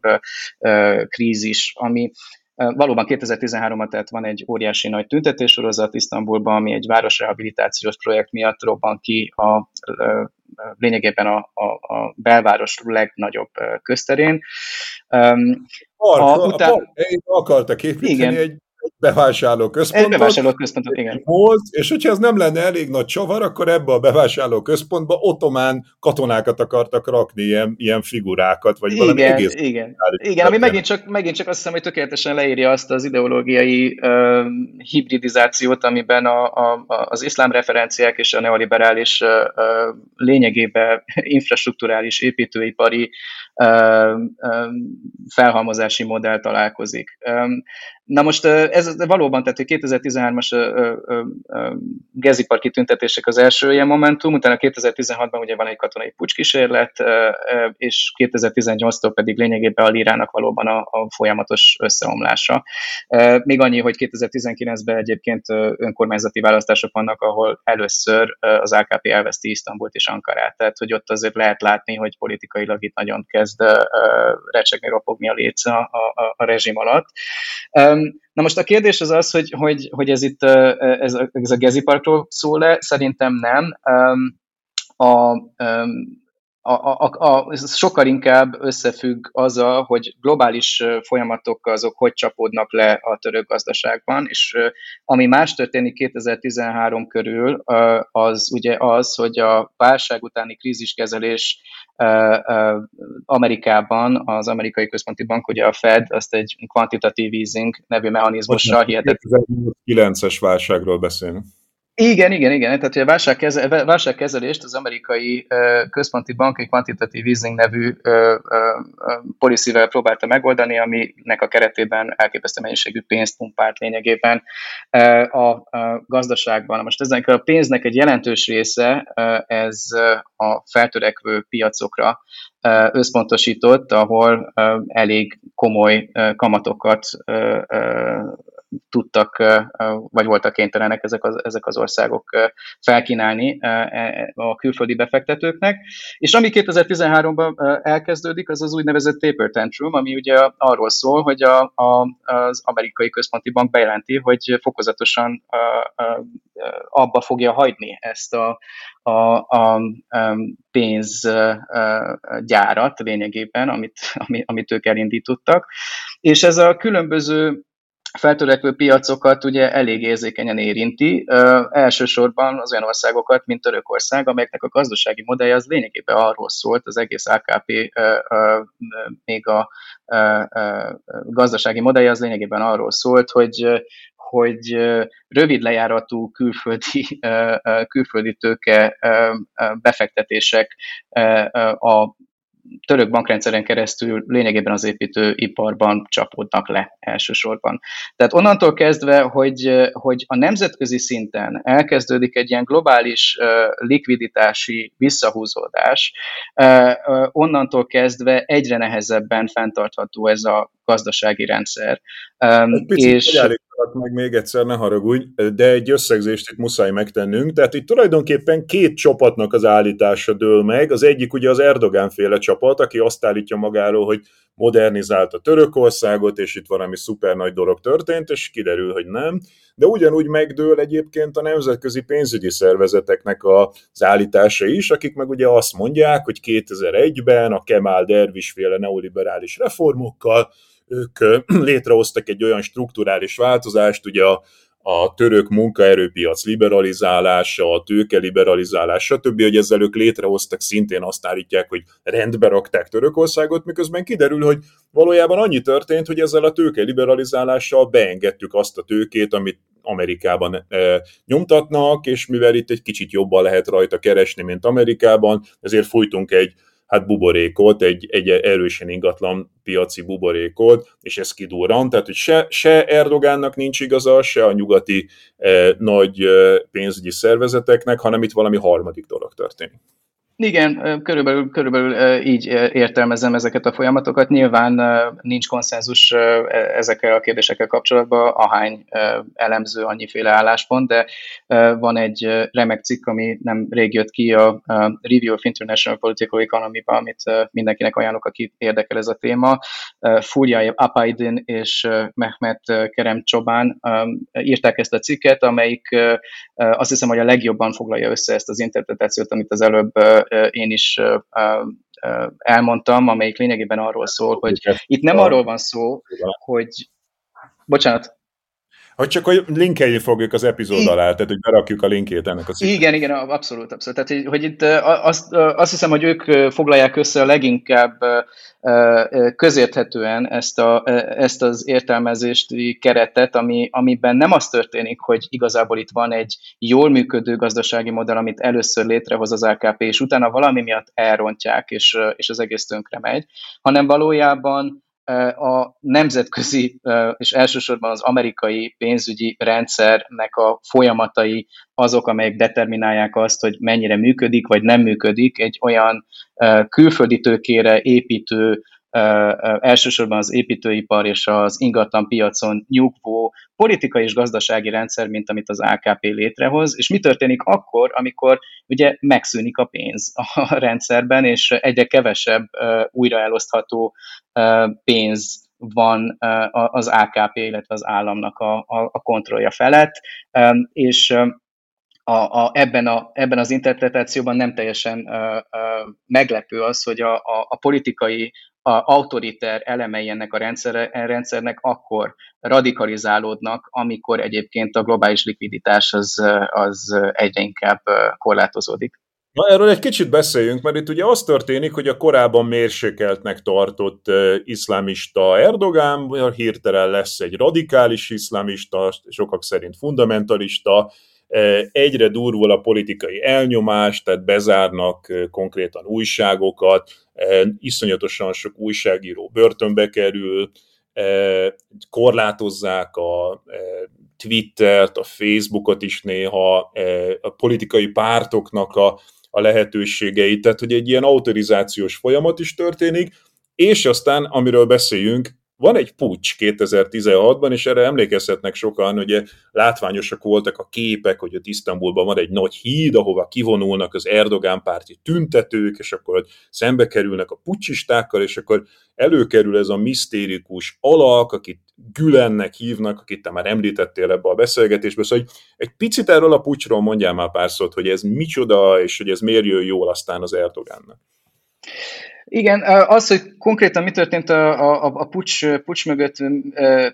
krízis, ami Valóban 2013-ban tehát van egy óriási nagy tüntetéssorozat Isztambulban, ami egy városrehabilitációs projekt miatt robban ki a, lényegében a, a, a belváros legnagyobb közterén. Park, a, után... a park, akartak építeni igen. egy bevásárló központot. Egy bevásárló központot, igen. Volt, és hogyha ez nem lenne elég nagy csavar, akkor ebbe a bevásárló központba ottomán katonákat akartak rakni, ilyen, ilyen figurákat, vagy igen, valami egész. Igen, igen ami megint csak, megint csak azt hiszem, hogy tökéletesen leírja azt az ideológiai uh, hibridizációt, amiben a, a, az iszlám referenciák és a neoliberális uh, lényegében infrastruktúrális építőipari uh, felhalmozási modell találkozik. Na most ez valóban, tehát 2013-as Geziparki tüntetések az első ilyen momentum, utána 2016-ban ugye van egy katonai pucskísérlet, és 2018-tól pedig lényegében a lírának valóban a, a folyamatos összeomlása. Még annyi, hogy 2019-ben egyébként önkormányzati választások vannak, ahol először az AKP elveszti Isztambult és Ankarát, tehát hogy ott azért lehet látni, hogy politikailag itt nagyon kezd recsegni, ropogni a léc a, a, a rezsim alatt. Na most a kérdés az az, hogy, hogy, hogy ez itt ez, ez a Gezi Parkról szól-e? Szerintem nem. A, a, a, a, ez sokkal inkább összefügg azzal, hogy globális folyamatok azok hogy csapódnak le a török gazdaságban, és ami más történik 2013 körül, az ugye az, hogy a válság utáni kríziskezelés Amerikában az amerikai központi bank, ugye a Fed, azt egy quantitative easing nevű mechanizmussal hihetett. 2009-es válságról beszélünk. Igen, igen, igen. Tehát a válságkeze, válságkezelést az amerikai központi bank egy quantitative easing nevű policy-vel próbálta megoldani, aminek a keretében elképesztő mennyiségű pénzt pumpált lényegében a, gazdaságban. Most ezen a pénznek egy jelentős része ez a feltörekvő piacokra összpontosított, ahol elég komoly kamatokat tudtak, vagy voltak kénytelenek ezek az, ezek az országok felkínálni e, a külföldi befektetőknek. És ami 2013-ban elkezdődik, az az úgynevezett taper tantrum, ami ugye arról szól, hogy a, a, az amerikai központi bank bejelenti, hogy fokozatosan abba fogja hagyni ezt a, a, a, a pénzgyárat lényegében, amit, amit ők elindítottak. És ez a különböző feltörekvő piacokat ugye elég érzékenyen érinti, ö, elsősorban az olyan országokat, mint Törökország, amelyeknek a gazdasági modellje az lényegében arról szólt, az egész AKP ö, ö, még a ö, ö, gazdasági modellje az lényegében arról szólt, hogy hogy rövid lejáratú külföldi, külföldi tőke befektetések a török bankrendszeren keresztül lényegében az építőiparban csapódnak le elsősorban. Tehát onnantól kezdve, hogy, hogy a nemzetközi szinten elkezdődik egy ilyen globális likviditási visszahúzódás, onnantól kezdve egyre nehezebben fenntartható ez a gazdasági rendszer. Egy picit és meg még egyszer, ne haragudj, de egy összegzést itt muszáj megtennünk. Tehát itt tulajdonképpen két csapatnak az állítása dől meg. Az egyik ugye az Erdogán féle csapat, aki azt állítja magáról, hogy modernizálta Törökországot, és itt valami szuper nagy dolog történt, és kiderül, hogy nem. De ugyanúgy megdől egyébként a nemzetközi pénzügyi szervezeteknek az állítása is, akik meg ugye azt mondják, hogy 2001-ben a Kemal Dervis féle neoliberális reformokkal ők létrehoztak egy olyan strukturális változást, ugye a, a török munkaerőpiac liberalizálása, a tőke liberalizálása, stb., hogy ezzel ők létrehoztak, szintén azt állítják, hogy rendbe rakták Törökországot, miközben kiderül, hogy valójában annyi történt, hogy ezzel a tőke liberalizálással beengedtük azt a tőkét, amit Amerikában e, nyomtatnak, és mivel itt egy kicsit jobban lehet rajta keresni, mint Amerikában, ezért fújtunk egy hát buborékot, egy, egy erősen ingatlan piaci buborékot, és ez kidurran, tehát hogy se, se Erdogánnak nincs igaza, se a nyugati eh, nagy eh, pénzügyi szervezeteknek, hanem itt valami harmadik dolog történik. Igen, körülbelül, körülbelül így értelmezem ezeket a folyamatokat. Nyilván nincs konszenzus e, ezekkel a kérdésekkel kapcsolatban, ahány elemző, annyiféle álláspont, de van egy remek cikk, ami nem rég jött ki a Review of International Political Economy-ba, amit mindenkinek ajánlok, aki érdekel ez a téma. Fúria Apaidin és Mehmet Kerem Csobán írták ezt a cikket, amelyik azt hiszem, hogy a legjobban foglalja össze ezt az interpretációt, amit az előbb én is elmondtam, amelyik lényegében arról szól, hogy itt nem arról van szó, hogy bocsánat, hogy csak hogy linkelni fogjuk az epizód alá, tehát hogy berakjuk a linkét ennek a cikknek. Igen, igen, abszolút, abszolút. Tehát, hogy itt azt, azt hiszem, hogy ők foglalják össze a leginkább közérthetően ezt, a, ezt az értelmezési keretet, ami, amiben nem az történik, hogy igazából itt van egy jól működő gazdasági modell, amit először létrehoz az LKP, és utána valami miatt elrontják, és, és az egész tönkre megy, hanem valójában a nemzetközi és elsősorban az amerikai pénzügyi rendszernek a folyamatai azok, amelyek determinálják azt, hogy mennyire működik vagy nem működik egy olyan külföldi tőkére építő elsősorban az építőipar és az ingatlan piacon nyugvó politikai és gazdasági rendszer, mint amit az AKP létrehoz, és mi történik akkor, amikor ugye megszűnik a pénz a rendszerben, és egyre kevesebb újra elosztható pénz van az AKP, illetve az államnak a, a, a kontrollja felett, és a, a, ebben, a, ebben az interpretációban nem teljesen uh, uh, meglepő az, hogy a, a, a politikai a autoriter elemei ennek a rendszer, rendszernek akkor radikalizálódnak, amikor egyébként a globális likviditás az, az egyre inkább korlátozódik. Na, erről egy kicsit beszéljünk, mert itt ugye az történik, hogy a korábban mérsékeltnek tartott iszlámista Erdogán hirtelen lesz egy radikális iszlámista, sokak szerint fundamentalista, egyre durvul a politikai elnyomás, tehát bezárnak konkrétan újságokat, iszonyatosan sok újságíró börtönbe kerül, korlátozzák a Twittert, a Facebookot is néha, a politikai pártoknak a, a lehetőségeit, tehát hogy egy ilyen autorizációs folyamat is történik, és aztán, amiről beszéljünk, van egy pucs 2016-ban, és erre emlékezhetnek sokan, hogy látványosak voltak a képek, hogy ott Isztambulban van egy nagy híd, ahova kivonulnak az Erdogán párti tüntetők, és akkor szembe kerülnek a pucsistákkal, és akkor előkerül ez a misztérikus alak, akit Gülennek hívnak, akit te már említettél ebbe a beszélgetésbe, szóval hogy egy picit erről a pucsról mondjál már pár szót, hogy ez micsoda, és hogy ez miért jön jól aztán az Erdogánnak. Igen, az, hogy konkrétan mi történt a, a, a pucs, pucs mögött,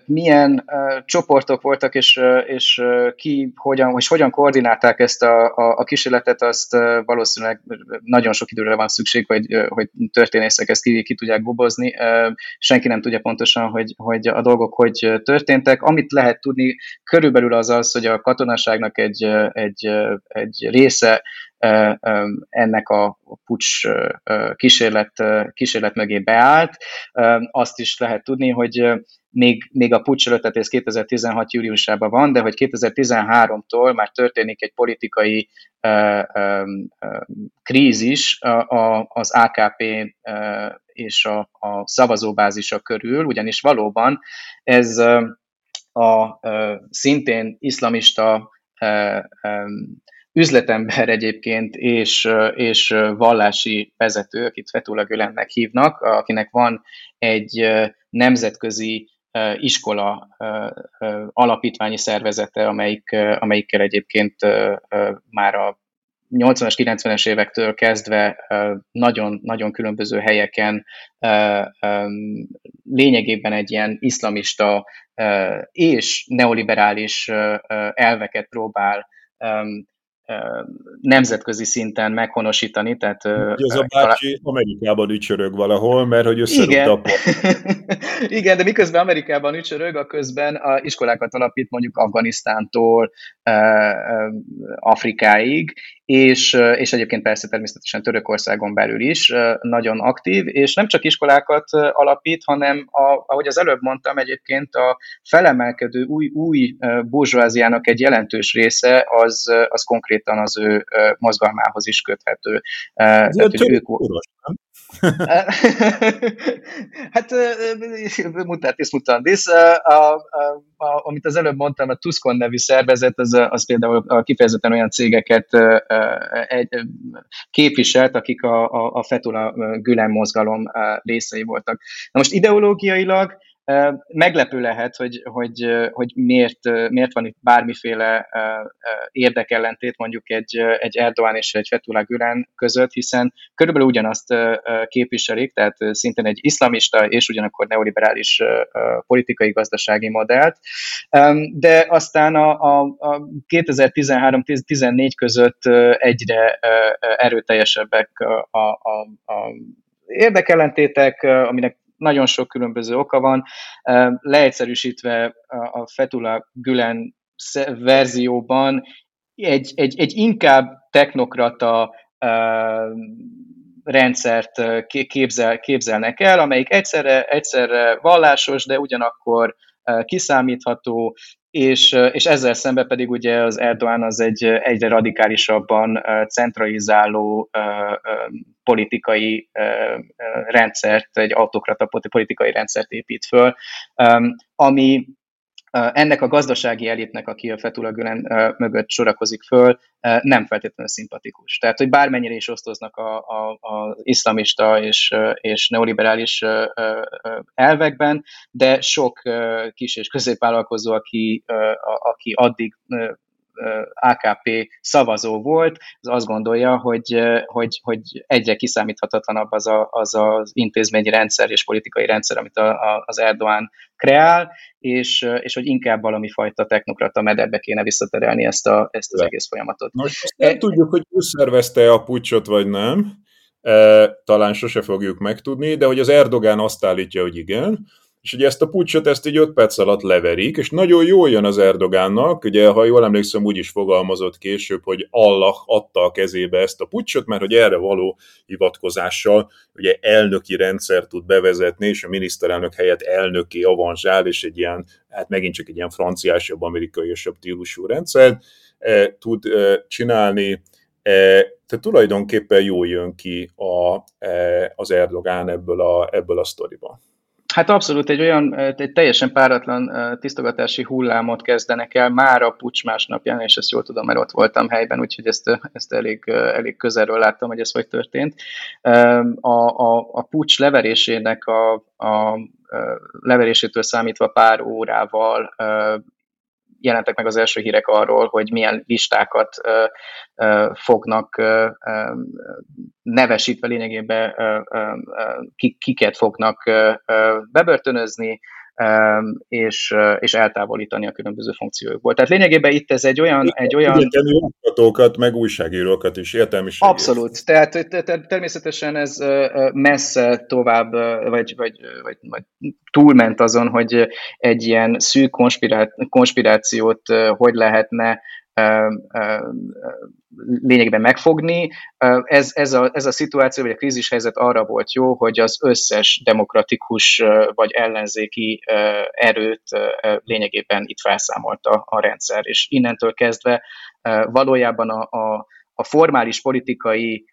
milyen csoportok voltak, és, és ki hogyan, és hogyan koordinálták ezt a, a, a kísérletet, azt valószínűleg nagyon sok időre van szükség, hogy, hogy történészek ezt ki, ki tudják gobozni. Senki nem tudja pontosan, hogy, hogy a dolgok hogy történtek. Amit lehet tudni, körülbelül az az, hogy a katonaságnak egy, egy, egy része ennek a pucs kísérlet, kísérlet mögé beállt. Azt is lehet tudni, hogy még, még a pucs előtt, tehát ez 2016 júliusában van, de hogy 2013-tól már történik egy politikai krízis a, a, az AKP és a, a szavazóbázisa körül, ugyanis valóban ez a uh, szintén iszlamista uh, um, üzletember egyébként és, és vallási vezető, akit Fethullah Gülennek hívnak, akinek van egy nemzetközi iskola alapítványi szervezete, amelyik, amelyikkel egyébként már a 80-as, 90-es évektől kezdve nagyon, nagyon különböző helyeken lényegében egy ilyen iszlamista és neoliberális elveket próbál nemzetközi szinten meghonosítani. Tehát, ez a bácsi talán... Amerikában ücsörög valahol, mert hogy összerúgta Igen. a Igen, de miközben Amerikában ücsörög, a közben a iskolákat alapít mondjuk Afganisztántól Afrikáig, és, és egyébként persze természetesen Törökországon belül is nagyon aktív, és nem csak iskolákat alapít, hanem a, ahogy az előbb mondtam, egyébként a felemelkedő új, új burzsóáziának egy jelentős része az, az konkrétan az ő mozgalmához is köthető. Ez Tehát, hogy ők... Hát mutatis mutandis, a, a, a, amit az előbb mondtam, a Tuskon nevű szervezet, az, az például kifejezetten olyan cégeket egy, képviselt, akik a, a, a Fetula Gülen mozgalom részei voltak. Na most ideológiailag Meglepő lehet, hogy, hogy, hogy miért, miért van itt bármiféle érdekellentét mondjuk egy, egy Erdoğan és egy Fethullah Gülen között, hiszen körülbelül ugyanazt képviselik, tehát szintén egy iszlamista és ugyanakkor neoliberális politikai gazdasági modellt. De aztán a, a, a 2013-14 között egyre erőteljesebbek a, a, a érdekellentétek, aminek nagyon sok különböző oka van. Leegyszerűsítve a Fetula Gülen verzióban egy, egy, egy inkább technokrata rendszert képzel, képzelnek el, amelyik egyszerre, egyszerre vallásos, de ugyanakkor kiszámítható, és, és ezzel szemben pedig ugye az Erdoğan az egy egyre radikálisabban centralizáló politikai rendszert, egy autokrata politikai rendszert épít föl, ami ennek a gazdasági elitnek, aki a Fethullah Gülen mögött sorakozik föl, nem feltétlenül szimpatikus. Tehát, hogy bármennyire is osztoznak az iszlamista és, és neoliberális elvekben, de sok kis és középvállalkozó, aki, aki addig AKP szavazó volt, az azt gondolja, hogy, hogy, hogy egyre kiszámíthatatlanabb az, a, az az intézményi rendszer és politikai rendszer, amit a, a, az Erdoğan kreál, és, és hogy inkább valami fajta technokrata medebbe kéne visszaterelni ezt, a, ezt az egész folyamatot. Most nem e, tudjuk, hogy ő szervezte a pucsot, vagy nem. E, talán sose fogjuk megtudni, de hogy az Erdogán azt állítja, hogy igen, és ugye ezt a pucsot ezt így 5 perc alatt leverik, és nagyon jól jön az Erdogánnak, ugye ha jól emlékszem, úgy is fogalmazott később, hogy Allah adta a kezébe ezt a pucsot, mert hogy erre való hivatkozással ugye elnöki rendszer tud bevezetni, és a miniszterelnök helyett elnöki avanzsál, és egy ilyen, hát megint csak egy ilyen franciásabb, amerikaiasabb típusú rendszer e, tud e, csinálni, e, tehát tulajdonképpen jól jön ki a, e, az Erdogán ebből a, ebből a sztoriban. Hát abszolút egy olyan, egy teljesen páratlan tisztogatási hullámot kezdenek el már a pucs másnapján, és ezt jól tudom, mert ott voltam helyben, úgyhogy ezt, ezt elég, elég közelről láttam, hogy ez hogy történt. A, a, a pucs leverésének a, a leverésétől számítva pár órával jelentek meg az első hírek arról, hogy milyen listákat fognak nevesítve lényegében kiket fognak bebörtönözni, és, és eltávolítani a különböző funkciókból. Tehát lényegében itt ez egy olyan... Egy olyan... Igen, meg újságírókat is, értelmiségét. Abszolút. Tehát természetesen ez messze tovább, vagy, vagy, vagy, vagy túlment azon, hogy egy ilyen szűk konspirációt hogy lehetne lényegben megfogni. Ez, ez, a, ez a szituáció, vagy a krízis helyzet arra volt jó, hogy az összes demokratikus vagy ellenzéki erőt lényegében itt felszámolta a rendszer, és innentől kezdve valójában a, a, a formális politikai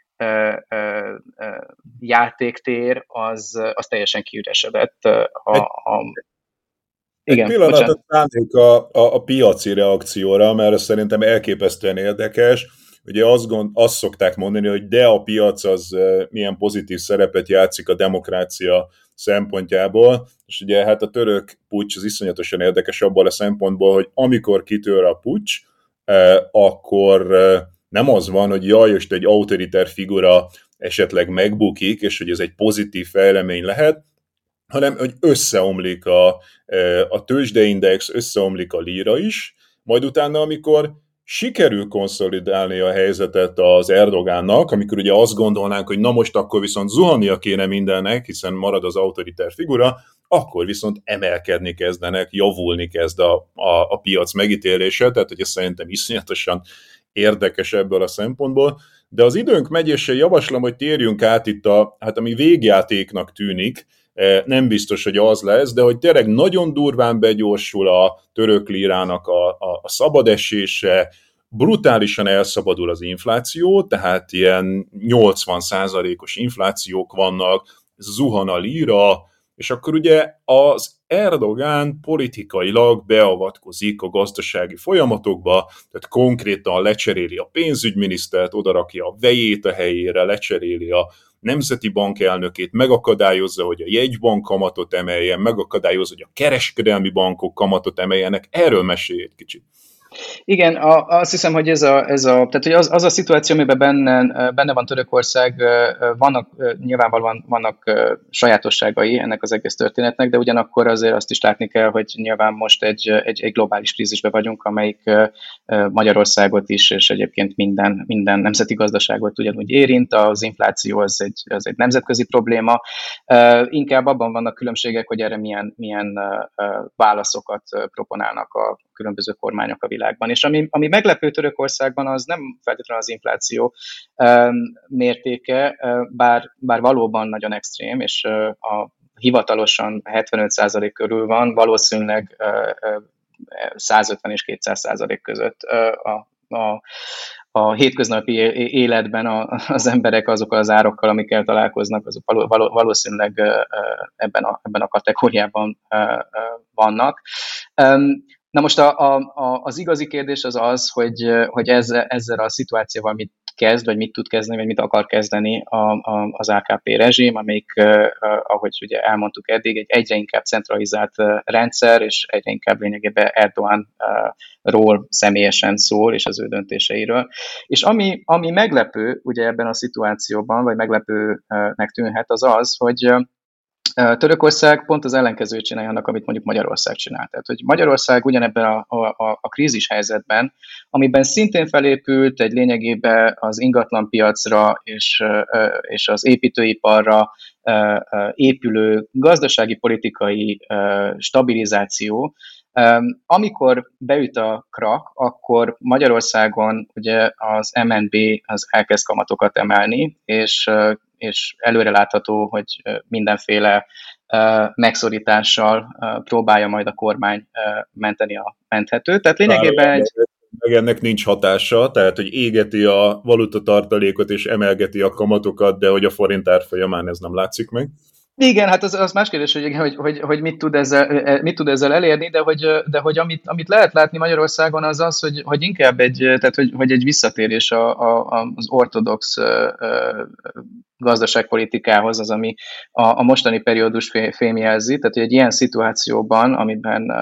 játéktér az, az teljesen kiüresedett. A, a, igen, Egy pillanatot szánnék a, a, a piaci reakcióra, mert szerintem elképesztően érdekes. Ugye azt, gond, azt szokták mondani, hogy de a piac az milyen pozitív szerepet játszik a demokrácia szempontjából, és ugye hát a török pucs az iszonyatosan érdekes abban a szempontból, hogy amikor kitör a pucs, akkor nem az van, hogy jaj, most egy autoriter figura esetleg megbukik, és hogy ez egy pozitív fejlemény lehet, hanem hogy összeomlik a, e, a tőzsdeindex, összeomlik a líra is, majd utána, amikor sikerül konszolidálni a helyzetet az Erdogánnak, amikor ugye azt gondolnánk, hogy na most akkor viszont zuhannia kéne mindennek, hiszen marad az autoriter figura, akkor viszont emelkedni kezdenek, javulni kezd a, a, a piac megítélése, tehát hogy ez szerintem iszonyatosan érdekes ebből a szempontból, de az időnk megy, és javaslom, hogy térjünk át itt a, hát ami végjátéknak tűnik, nem biztos, hogy az lesz, de hogy tényleg nagyon durván begyorsul a török lírának a, a, a szabadesése, brutálisan elszabadul az infláció, tehát ilyen 80%-os inflációk vannak, zuhan a líra, és akkor ugye az Erdogán politikailag beavatkozik a gazdasági folyamatokba, tehát konkrétan lecseréli a pénzügyminisztert, odarakja a vejét a helyére, lecseréli a nemzeti bank elnökét, megakadályozza, hogy a jegybank kamatot emeljen, megakadályozza, hogy a kereskedelmi bankok kamatot emeljenek. Erről mesélj egy kicsit. Igen, a, azt hiszem, hogy ez a, ez a, tehát, hogy az, az a szituáció, amiben benne, benne van Törökország, vannak, nyilvánvalóan vannak sajátosságai ennek az egész történetnek, de ugyanakkor azért azt is látni kell, hogy nyilván most egy, egy, egy globális krízisbe vagyunk, amelyik Magyarországot is, és egyébként minden, minden nemzeti gazdaságot ugyanúgy érint, az infláció az egy, az egy nemzetközi probléma. Inkább abban vannak különbségek, hogy erre milyen, milyen válaszokat proponálnak a különböző kormányok a világban. És ami, ami meglepő Törökországban, az nem feltétlenül az infláció mértéke, bár, bár valóban nagyon extrém, és a hivatalosan 75% körül van, valószínűleg uh, 150 és 200 százalék között a a, a hétköznapi életben az emberek azokkal az árokkal, amikkel találkoznak, azok valószínűleg ebben a, ebben a kategóriában vannak. Na most a, a, az igazi kérdés az az, hogy, hogy ezzel, ezzel a szituációval mit kezd, vagy mit tud kezdeni, vagy mit akar kezdeni a, a, az AKP rezsim, amelyik, ahogy ugye elmondtuk eddig, egy egyre inkább centralizált rendszer, és egyre inkább lényegében Erdogan-ról személyesen szól, és az ő döntéseiről. És ami, ami meglepő ugye ebben a szituációban, vagy meglepőnek tűnhet, az az, hogy Törökország pont az ellenkezőt csinálja annak, amit mondjuk Magyarország csinál. Tehát, hogy Magyarország ugyanebben a, a, a krízis helyzetben, amiben szintén felépült egy lényegében az ingatlanpiacra és, és az építőiparra épülő gazdasági politikai stabilizáció, amikor beüt a krak, akkor Magyarországon ugye az MNB az elkezd kamatokat emelni, és és előre látható, hogy mindenféle megszorítással próbálja majd a kormány menteni a menthetőt. Tehát lényegében egy... Meg ennek nincs hatása, tehát hogy égeti a valutatartalékot és emelgeti a kamatokat, de hogy a forint árfolyamán ez nem látszik meg. Igen, hát az, az más kérdés, hogy, hogy, hogy, hogy mit, tud ezzel, mit tud ezzel elérni, de hogy, de hogy amit, amit lehet látni Magyarországon az az, hogy, hogy inkább egy, tehát hogy, hogy egy visszatérés a, a, az ortodox gazdaságpolitikához az, ami a, a mostani periódus fémjelzi, tehát hogy egy ilyen szituációban, amiben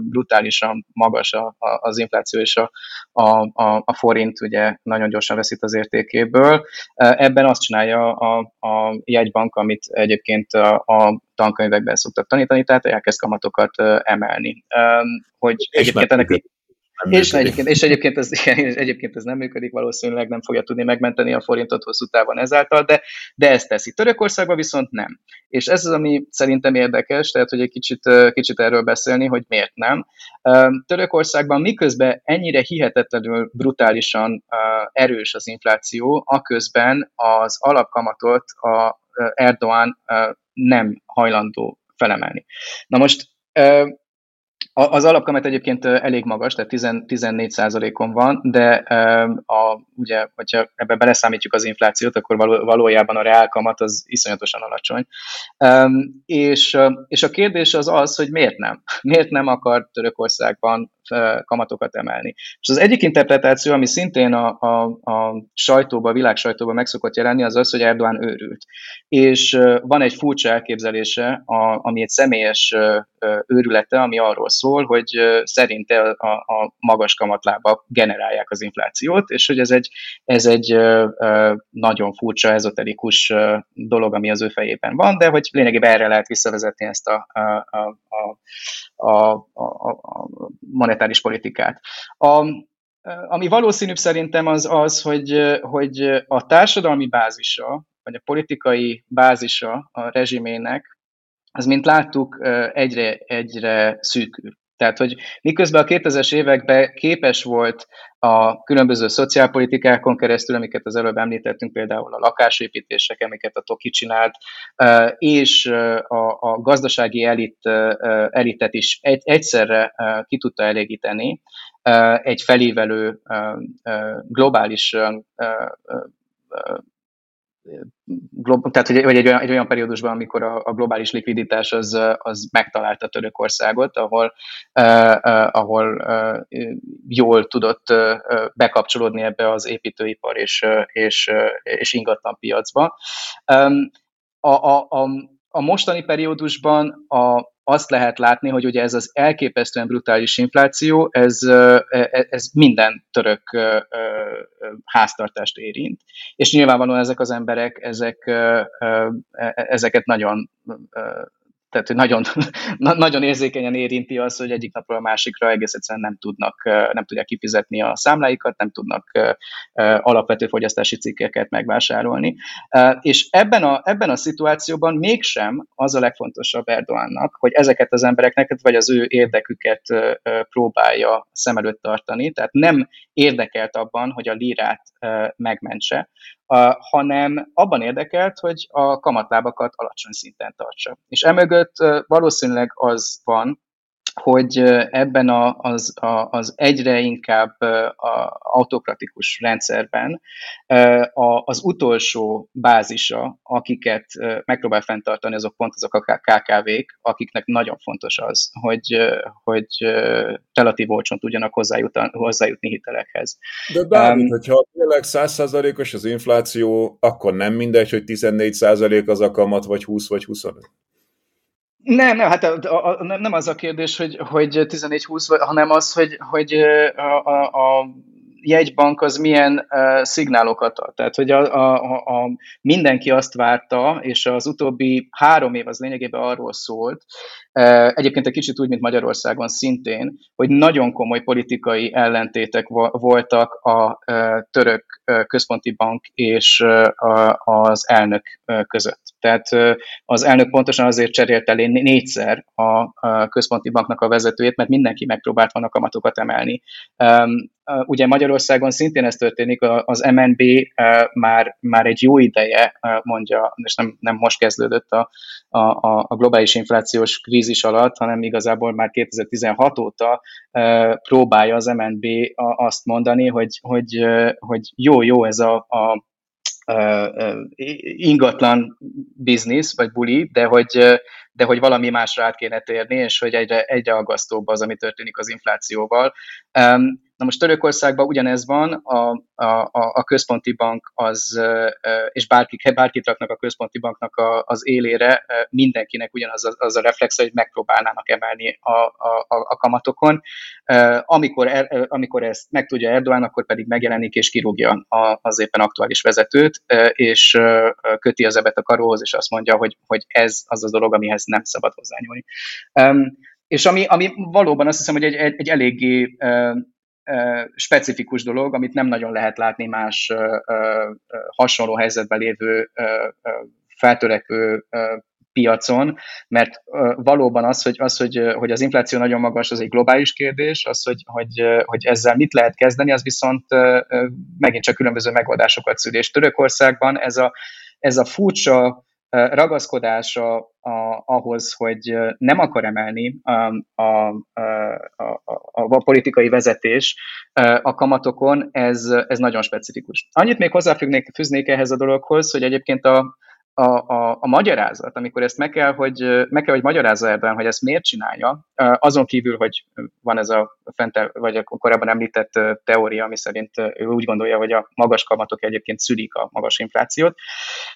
brutálisan magas a, a, az infláció és a, a, a, forint ugye nagyon gyorsan veszít az értékéből, ebben azt csinálja a, a jegybank, amit egyébként a, a tankönyvekben szoktak tanítani, tehát elkezd kamatokat emelni. Hogy és egyébként ennek és egyébként, és egyébként ez, egyébként ez nem működik, valószínűleg nem fogja tudni megmenteni a forintot hosszú távon ezáltal, de, de ezt teszi. Törökországban viszont nem. És ez az, ami szerintem érdekes, tehát hogy egy kicsit, kicsit erről beszélni, hogy miért nem. Törökországban miközben ennyire hihetetlenül brutálisan erős az infláció, aközben az alapkamatot a Erdoğan nem hajlandó felemelni. Na most az alapkamat egyébként elég magas, tehát 10, 14%-on van, de a, ugye, hogyha ebbe beleszámítjuk az inflációt, akkor való, valójában a reálkamat az iszonyatosan alacsony. És, és a kérdés az az, hogy miért nem? Miért nem akar Törökországban kamatokat emelni? És az egyik interpretáció, ami szintén a, a, a sajtóban, a világ sajtóban meg szokott jelenni, az az, hogy Erdoğan őrült. És van egy furcsa elképzelése, a, ami egy személyes őrülete, ami arról szól, hogy szerinte a, a magas kamatlábak generálják az inflációt, és hogy ez egy, ez egy nagyon furcsa, ezoterikus dolog, ami az ő fejében van, de hogy lényegében erre lehet visszavezetni ezt a, a, a, a, a, a monetáris politikát. A, ami valószínűbb szerintem az az, hogy, hogy a társadalmi bázisa, vagy a politikai bázisa a rezsimének, az, mint láttuk, egyre, egyre szűkül. Tehát, hogy miközben a 2000-es években képes volt a különböző szociálpolitikákon keresztül, amiket az előbb említettünk, például a lakásépítések, amiket a Toki csinált, és a, gazdasági elit, elitet is egy, egyszerre ki tudta elégíteni, egy felívelő globális tehát hogy, egy olyan, egy olyan periódusban, amikor a, a globális likviditás az, az megtalálta Törökországot, ahol, uh, ahol uh, jól tudott uh, bekapcsolódni ebbe az építőipar és, és, és ingatlan piacba. A, a, a, a mostani periódusban a, azt lehet látni, hogy ugye ez az elképesztően brutális infláció, ez, e, e, ez minden török háztartást érint. És nyilvánvalóan ezek az emberek, ezek, e, ezeket nagyon tehát hogy nagyon, nagyon érzékenyen érinti az, hogy egyik napról a másikra egész egyszerűen nem tudnak, nem tudják kifizetni a számláikat, nem tudnak alapvető fogyasztási cikkeket megvásárolni. És ebben a, ebben a szituációban mégsem az a legfontosabb Erdoánnak, hogy ezeket az embereknek, vagy az ő érdeküket próbálja szem előtt tartani, tehát nem érdekelt abban, hogy a lírát megmentse, hanem abban érdekelt, hogy a kamatlábakat alacsony szinten tartsa. És emögött valószínűleg az van, hogy ebben a, az, a, az egyre inkább a autokratikus rendszerben a, az utolsó bázisa, akiket megpróbál fenntartani, azok pont azok a KKV-k, akiknek nagyon fontos az, hogy, hogy relatív olcsón tudjanak hozzájutni hitelekhez. De bármit, um, hogyha tényleg 100%-os az infláció, akkor nem mindegy, hogy 14% az a kamat, vagy 20 vagy 25. Nem, nem, hát a, a, nem az a kérdés, hogy, hogy 14-20, hanem az, hogy, hogy a, a, a jegybank az milyen uh, szignálokat ad. Tehát, hogy a, a, a, mindenki azt várta, és az utóbbi három év az lényegében arról szólt, egyébként egy kicsit úgy, mint Magyarországon szintén, hogy nagyon komoly politikai ellentétek voltak a török központi bank és az elnök között. Tehát az elnök pontosan azért cserélt elé négyszer a, központi banknak a vezetőjét, mert mindenki megpróbált volna kamatokat emelni. Ugye Magyarországon szintén ez történik, az MNB már, már egy jó ideje mondja, és nem, nem most kezdődött a, a, a globális inflációs krízis alatt, hanem igazából már 2016 óta próbálja az MNB azt mondani, hogy, hogy, hogy jó, jó ez a, a ingatlan biznisz, vagy buli, de hogy, de hogy valami másra át kéne térni, és hogy egyre, egyre aggasztóbb az, ami történik az inflációval. Na most Törökországban ugyanez van, a, a, a központi bank az, és bárki, bárkit raknak a központi banknak a, az élére, mindenkinek ugyanaz az, az a reflex, hogy megpróbálnának emelni a, a, a kamatokon. Amikor, er, amikor ezt meg tudja Erdogan, akkor pedig megjelenik és kirúgja az éppen aktuális vezetőt, és köti az ebet a karóhoz, és azt mondja, hogy, hogy ez az a dolog, amihez nem szabad hozzányúlni. És ami, ami valóban azt hiszem, hogy egy, egy, egy eléggé specifikus dolog, amit nem nagyon lehet látni más hasonló helyzetben lévő feltörekvő piacon, mert valóban az, hogy, az hogy, hogy az infláció nagyon magas, az egy globális kérdés, az, hogy, hogy, hogy ezzel mit lehet kezdeni, az viszont megint csak különböző megoldásokat szül. És Törökországban ez a, ez a furcsa ragaszkodása a, ahhoz, hogy nem akar emelni a, a, a, a, a politikai vezetés a kamatokon, ez, ez nagyon specifikus. Annyit még hozzáfűznék ehhez a dologhoz, hogy egyébként a, a, a, a magyarázat, amikor ezt meg kell, hogy, meg kell, hogy magyarázza ebben, hogy ezt miért csinálja, azon kívül, hogy van ez a fente, vagy a korábban említett teória, ami szerint ő úgy gondolja, hogy a magas kamatok egyébként szülik a magas inflációt.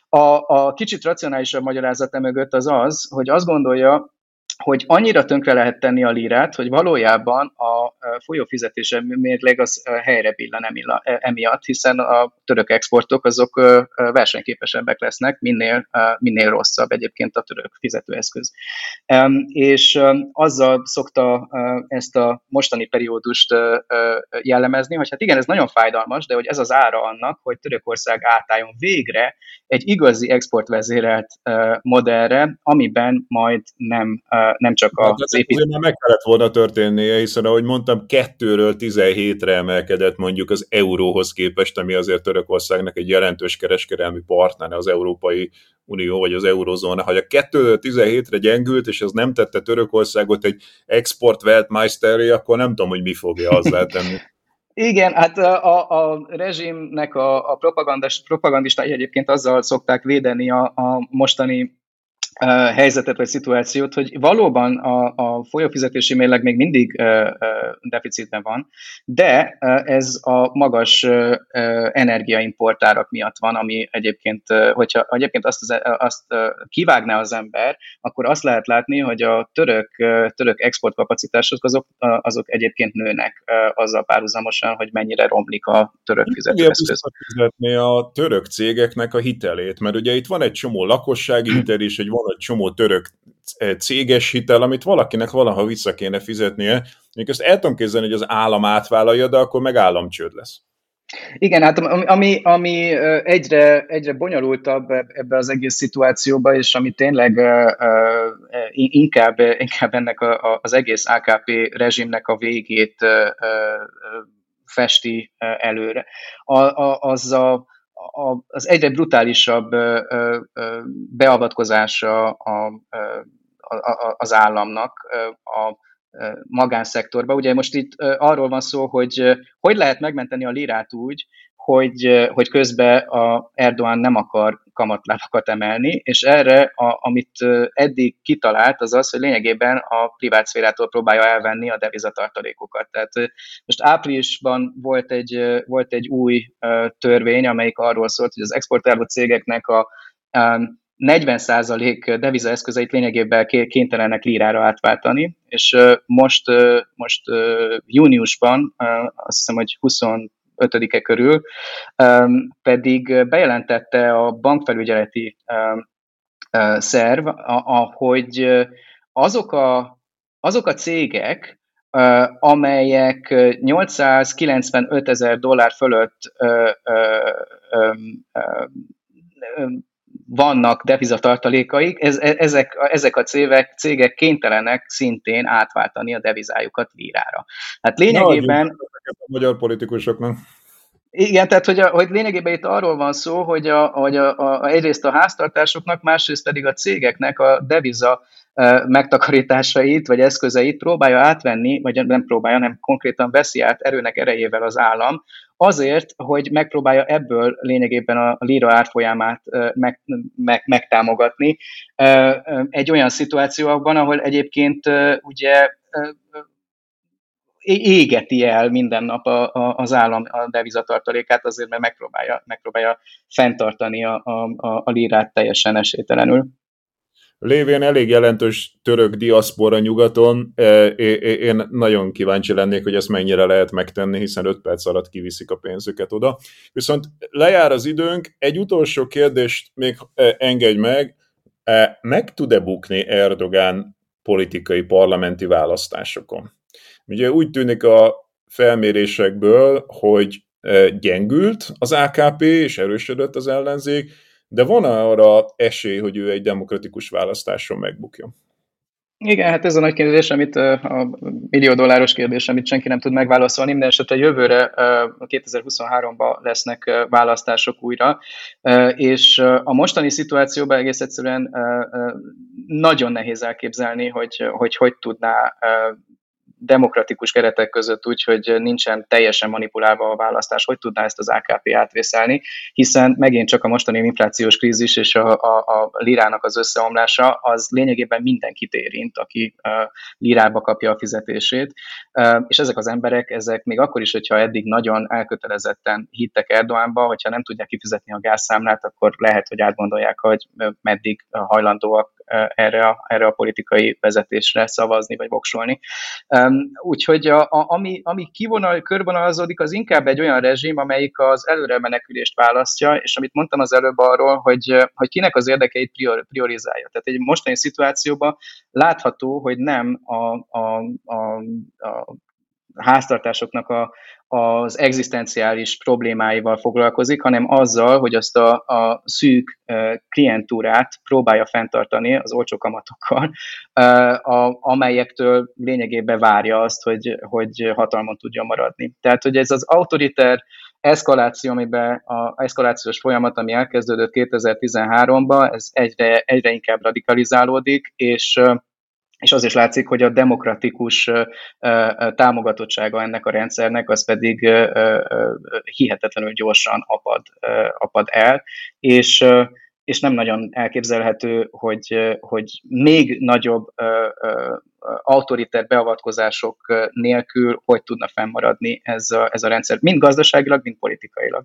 A, a kicsit racionálisabb magyarázat mögött az az, hogy azt gondolja, hogy annyira tönkre lehet tenni a lírát, hogy valójában a folyófizetése mérleg az helyre billen emiatt, hiszen a török exportok azok versenyképesebbek lesznek, minél, minél rosszabb egyébként a török fizetőeszköz. És azzal szokta ezt a mostani periódust jellemezni, hogy hát igen, ez nagyon fájdalmas, de hogy ez az ára annak, hogy Törökország átálljon végre egy igazi exportvezérelt modellre, amiben majd nem nem csak hát az építés. már meg kellett volna történnie, hiszen ahogy mondtam, kettőről 17-re emelkedett mondjuk az euróhoz képest, ami azért Törökországnak egy jelentős kereskedelmi partner az Európai Unió vagy az Eurozóna. Ha a 2 17-re gyengült, és ez nem tette Törökországot egy export weltmeisteré, akkor nem tudom, hogy mi fogja azzá tenni. Igen, hát a, a rezsimnek a, a propagandistai egyébként azzal szokták védeni a, a mostani helyzetet vagy szituációt, hogy valóban a, a folyófizetési mérleg még mindig deficitben van, de ez a magas energiaimportárak miatt van, ami egyébként, hogyha egyébként azt, az, azt kivágná az ember, akkor azt lehet látni, hogy a török, török exportkapacitások azok, azok egyébként nőnek azzal párhuzamosan, hogy mennyire romlik a török fizetőeszköz. fizetni a török cégeknek a hitelét, mert ugye itt van egy csomó lakossági hitel is, egy van egy csomó török eh, céges hitel, amit valakinek valaha vissza kéne fizetnie. Még ezt el tudom képzelni, hogy az állam átvállalja, de akkor meg államcsőd lesz. Igen, hát ami, ami egyre, egyre bonyolultabb ebbe az egész szituációba, és ami tényleg inkább, inkább ennek az egész AKP rezsimnek a végét festi előre, az a, a, az egyre brutálisabb beavatkozása a, a, az államnak a magánszektorba. Ugye most itt arról van szó, hogy hogy lehet megmenteni a lirát úgy, hogy, hogy közben a Erdoğan nem akar kamatlábakat emelni, és erre, a, amit eddig kitalált, az az, hogy lényegében a privát szférától próbálja elvenni a devizatartalékokat. Tehát most áprilisban volt egy, volt egy új törvény, amelyik arról szólt, hogy az exportáló cégeknek a 40% devizaeszközeit lényegében kénytelenek lírára átváltani, és most, most júniusban, azt hiszem, hogy 25-e körül, pedig bejelentette a bankfelügyeleti szerv, ahogy azok a, azok a cégek, amelyek 895 ezer dollár fölött vannak devizatartalékaik, ez, e, ezek, ezek a cégek, cégek kénytelenek szintén átváltani a devizájukat lírára. Hát lényegében... Na, a magyar politikusoknak. Igen, tehát hogy, a, hogy lényegében itt arról van szó, hogy, a, hogy a, a, egyrészt a háztartásoknak, másrészt pedig a cégeknek a deviza megtakarításait vagy eszközeit próbálja átvenni, vagy nem próbálja, nem konkrétan veszi át erőnek erejével az állam, azért, hogy megpróbálja ebből lényegében a lira árfolyamát meg, meg, megtámogatni. Egy olyan szituációban, ahol egyébként ugye égeti el minden nap a, a, az állam a devizatartalékát, azért mert megpróbálja, megpróbálja fenntartani a, a, a lirát teljesen esélytelenül lévén elég jelentős török diaszpora nyugaton, e, én nagyon kíváncsi lennék, hogy ezt mennyire lehet megtenni, hiszen 5 perc alatt kiviszik a pénzüket oda. Viszont lejár az időnk, egy utolsó kérdést még e, engedj meg, e, meg tud-e bukni Erdogán politikai parlamenti választásokon? Ugye úgy tűnik a felmérésekből, hogy gyengült az AKP, és erősödött az ellenzék, de van arra esély, hogy ő egy demokratikus választáson megbukjon? Igen, hát ez a nagy kérdés, amit a millió dolláros kérdés, amit senki nem tud megválaszolni. Minden esetre jövőre, 2023-ban lesznek választások újra, és a mostani szituációban egész egyszerűen nagyon nehéz elképzelni, hogy hogy, hogy tudná demokratikus keretek között úgy, hogy nincsen teljesen manipulálva a választás, hogy tudná ezt az AKP átvészelni, hiszen megint csak a mostani inflációs krízis és a, a, a lirának az összeomlása az lényegében mindenkit érint, aki uh, lirába kapja a fizetését, és ezek az emberek, ezek még akkor is, hogyha eddig nagyon elkötelezetten hittek Erdoánba, hogyha nem tudják kifizetni a gázszámlát, akkor lehet, hogy átgondolják, hogy meddig hajlandóak erre a, erre a politikai vezetésre szavazni vagy voksolni. Úgyhogy a, a, ami, ami kivonal, körvonalazódik, az inkább egy olyan rezsim, amelyik az előre menekülést választja, és amit mondtam az előbb arról, hogy, hogy kinek az érdekeit prior, priorizálja. Tehát egy mostani szituációban látható, hogy nem a, a, a, a háztartásoknak a, az egzisztenciális problémáival foglalkozik, hanem azzal, hogy azt a, a szűk klientúrát próbálja fenntartani az olcsó kamatokkal, a, amelyektől lényegében várja azt, hogy, hogy hatalmon tudja maradni. Tehát, hogy ez az autoriter eszkaláció, amiben a eszkalációs folyamat, ami elkezdődött 2013-ban, ez egyre, egyre inkább radikalizálódik, és és az is látszik, hogy a demokratikus támogatottsága ennek a rendszernek az pedig hihetetlenül gyorsan apad, apad el, és és nem nagyon elképzelhető, hogy, hogy még nagyobb autoriter beavatkozások nélkül hogy tudna fennmaradni ez a, ez a rendszer, mind gazdaságilag, mind politikailag.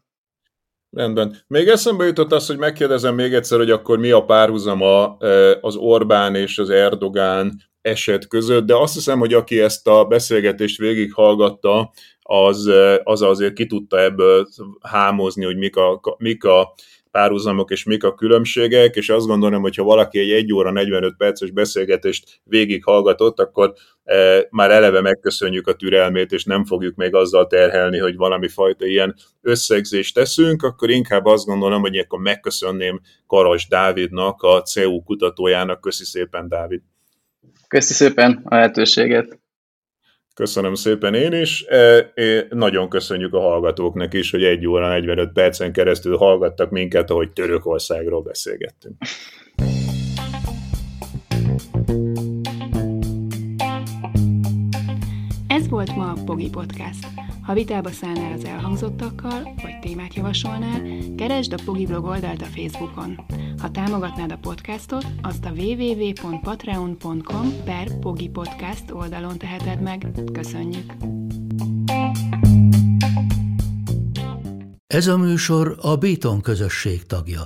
Rendben. Még eszembe jutott az, hogy megkérdezem még egyszer, hogy akkor mi a párhuzama az Orbán és az Erdogán eset között, de azt hiszem, hogy aki ezt a beszélgetést végighallgatta, az, az azért ki tudta ebből hámozni, hogy mik a, mik a párhuzamok és mik a különbségek, és azt gondolom, hogy ha valaki egy 1 óra 45 perces beszélgetést végighallgatott, akkor e, már eleve megköszönjük a türelmét, és nem fogjuk még azzal terhelni, hogy valami fajta ilyen összegzést teszünk, akkor inkább azt gondolom, hogy akkor megköszönném Karas Dávidnak, a CEU kutatójának. Köszi szépen, Dávid! Köszi szépen a lehetőséget. Köszönöm szépen én is. E, nagyon köszönjük a hallgatóknak is, hogy egy óra 45 percen keresztül hallgattak minket, ahogy Törökországról beszélgettünk. Volt ma a Pogi Podcast. Ha vitába szállnál az elhangzottakkal, vagy témát javasolnál, keresd a Pogi blog oldalt a Facebookon. Ha támogatnád a podcastot, azt a www.patreon.com per Pogi Podcast oldalon teheted meg. Köszönjük! Ez a műsor a Béton közösség tagja.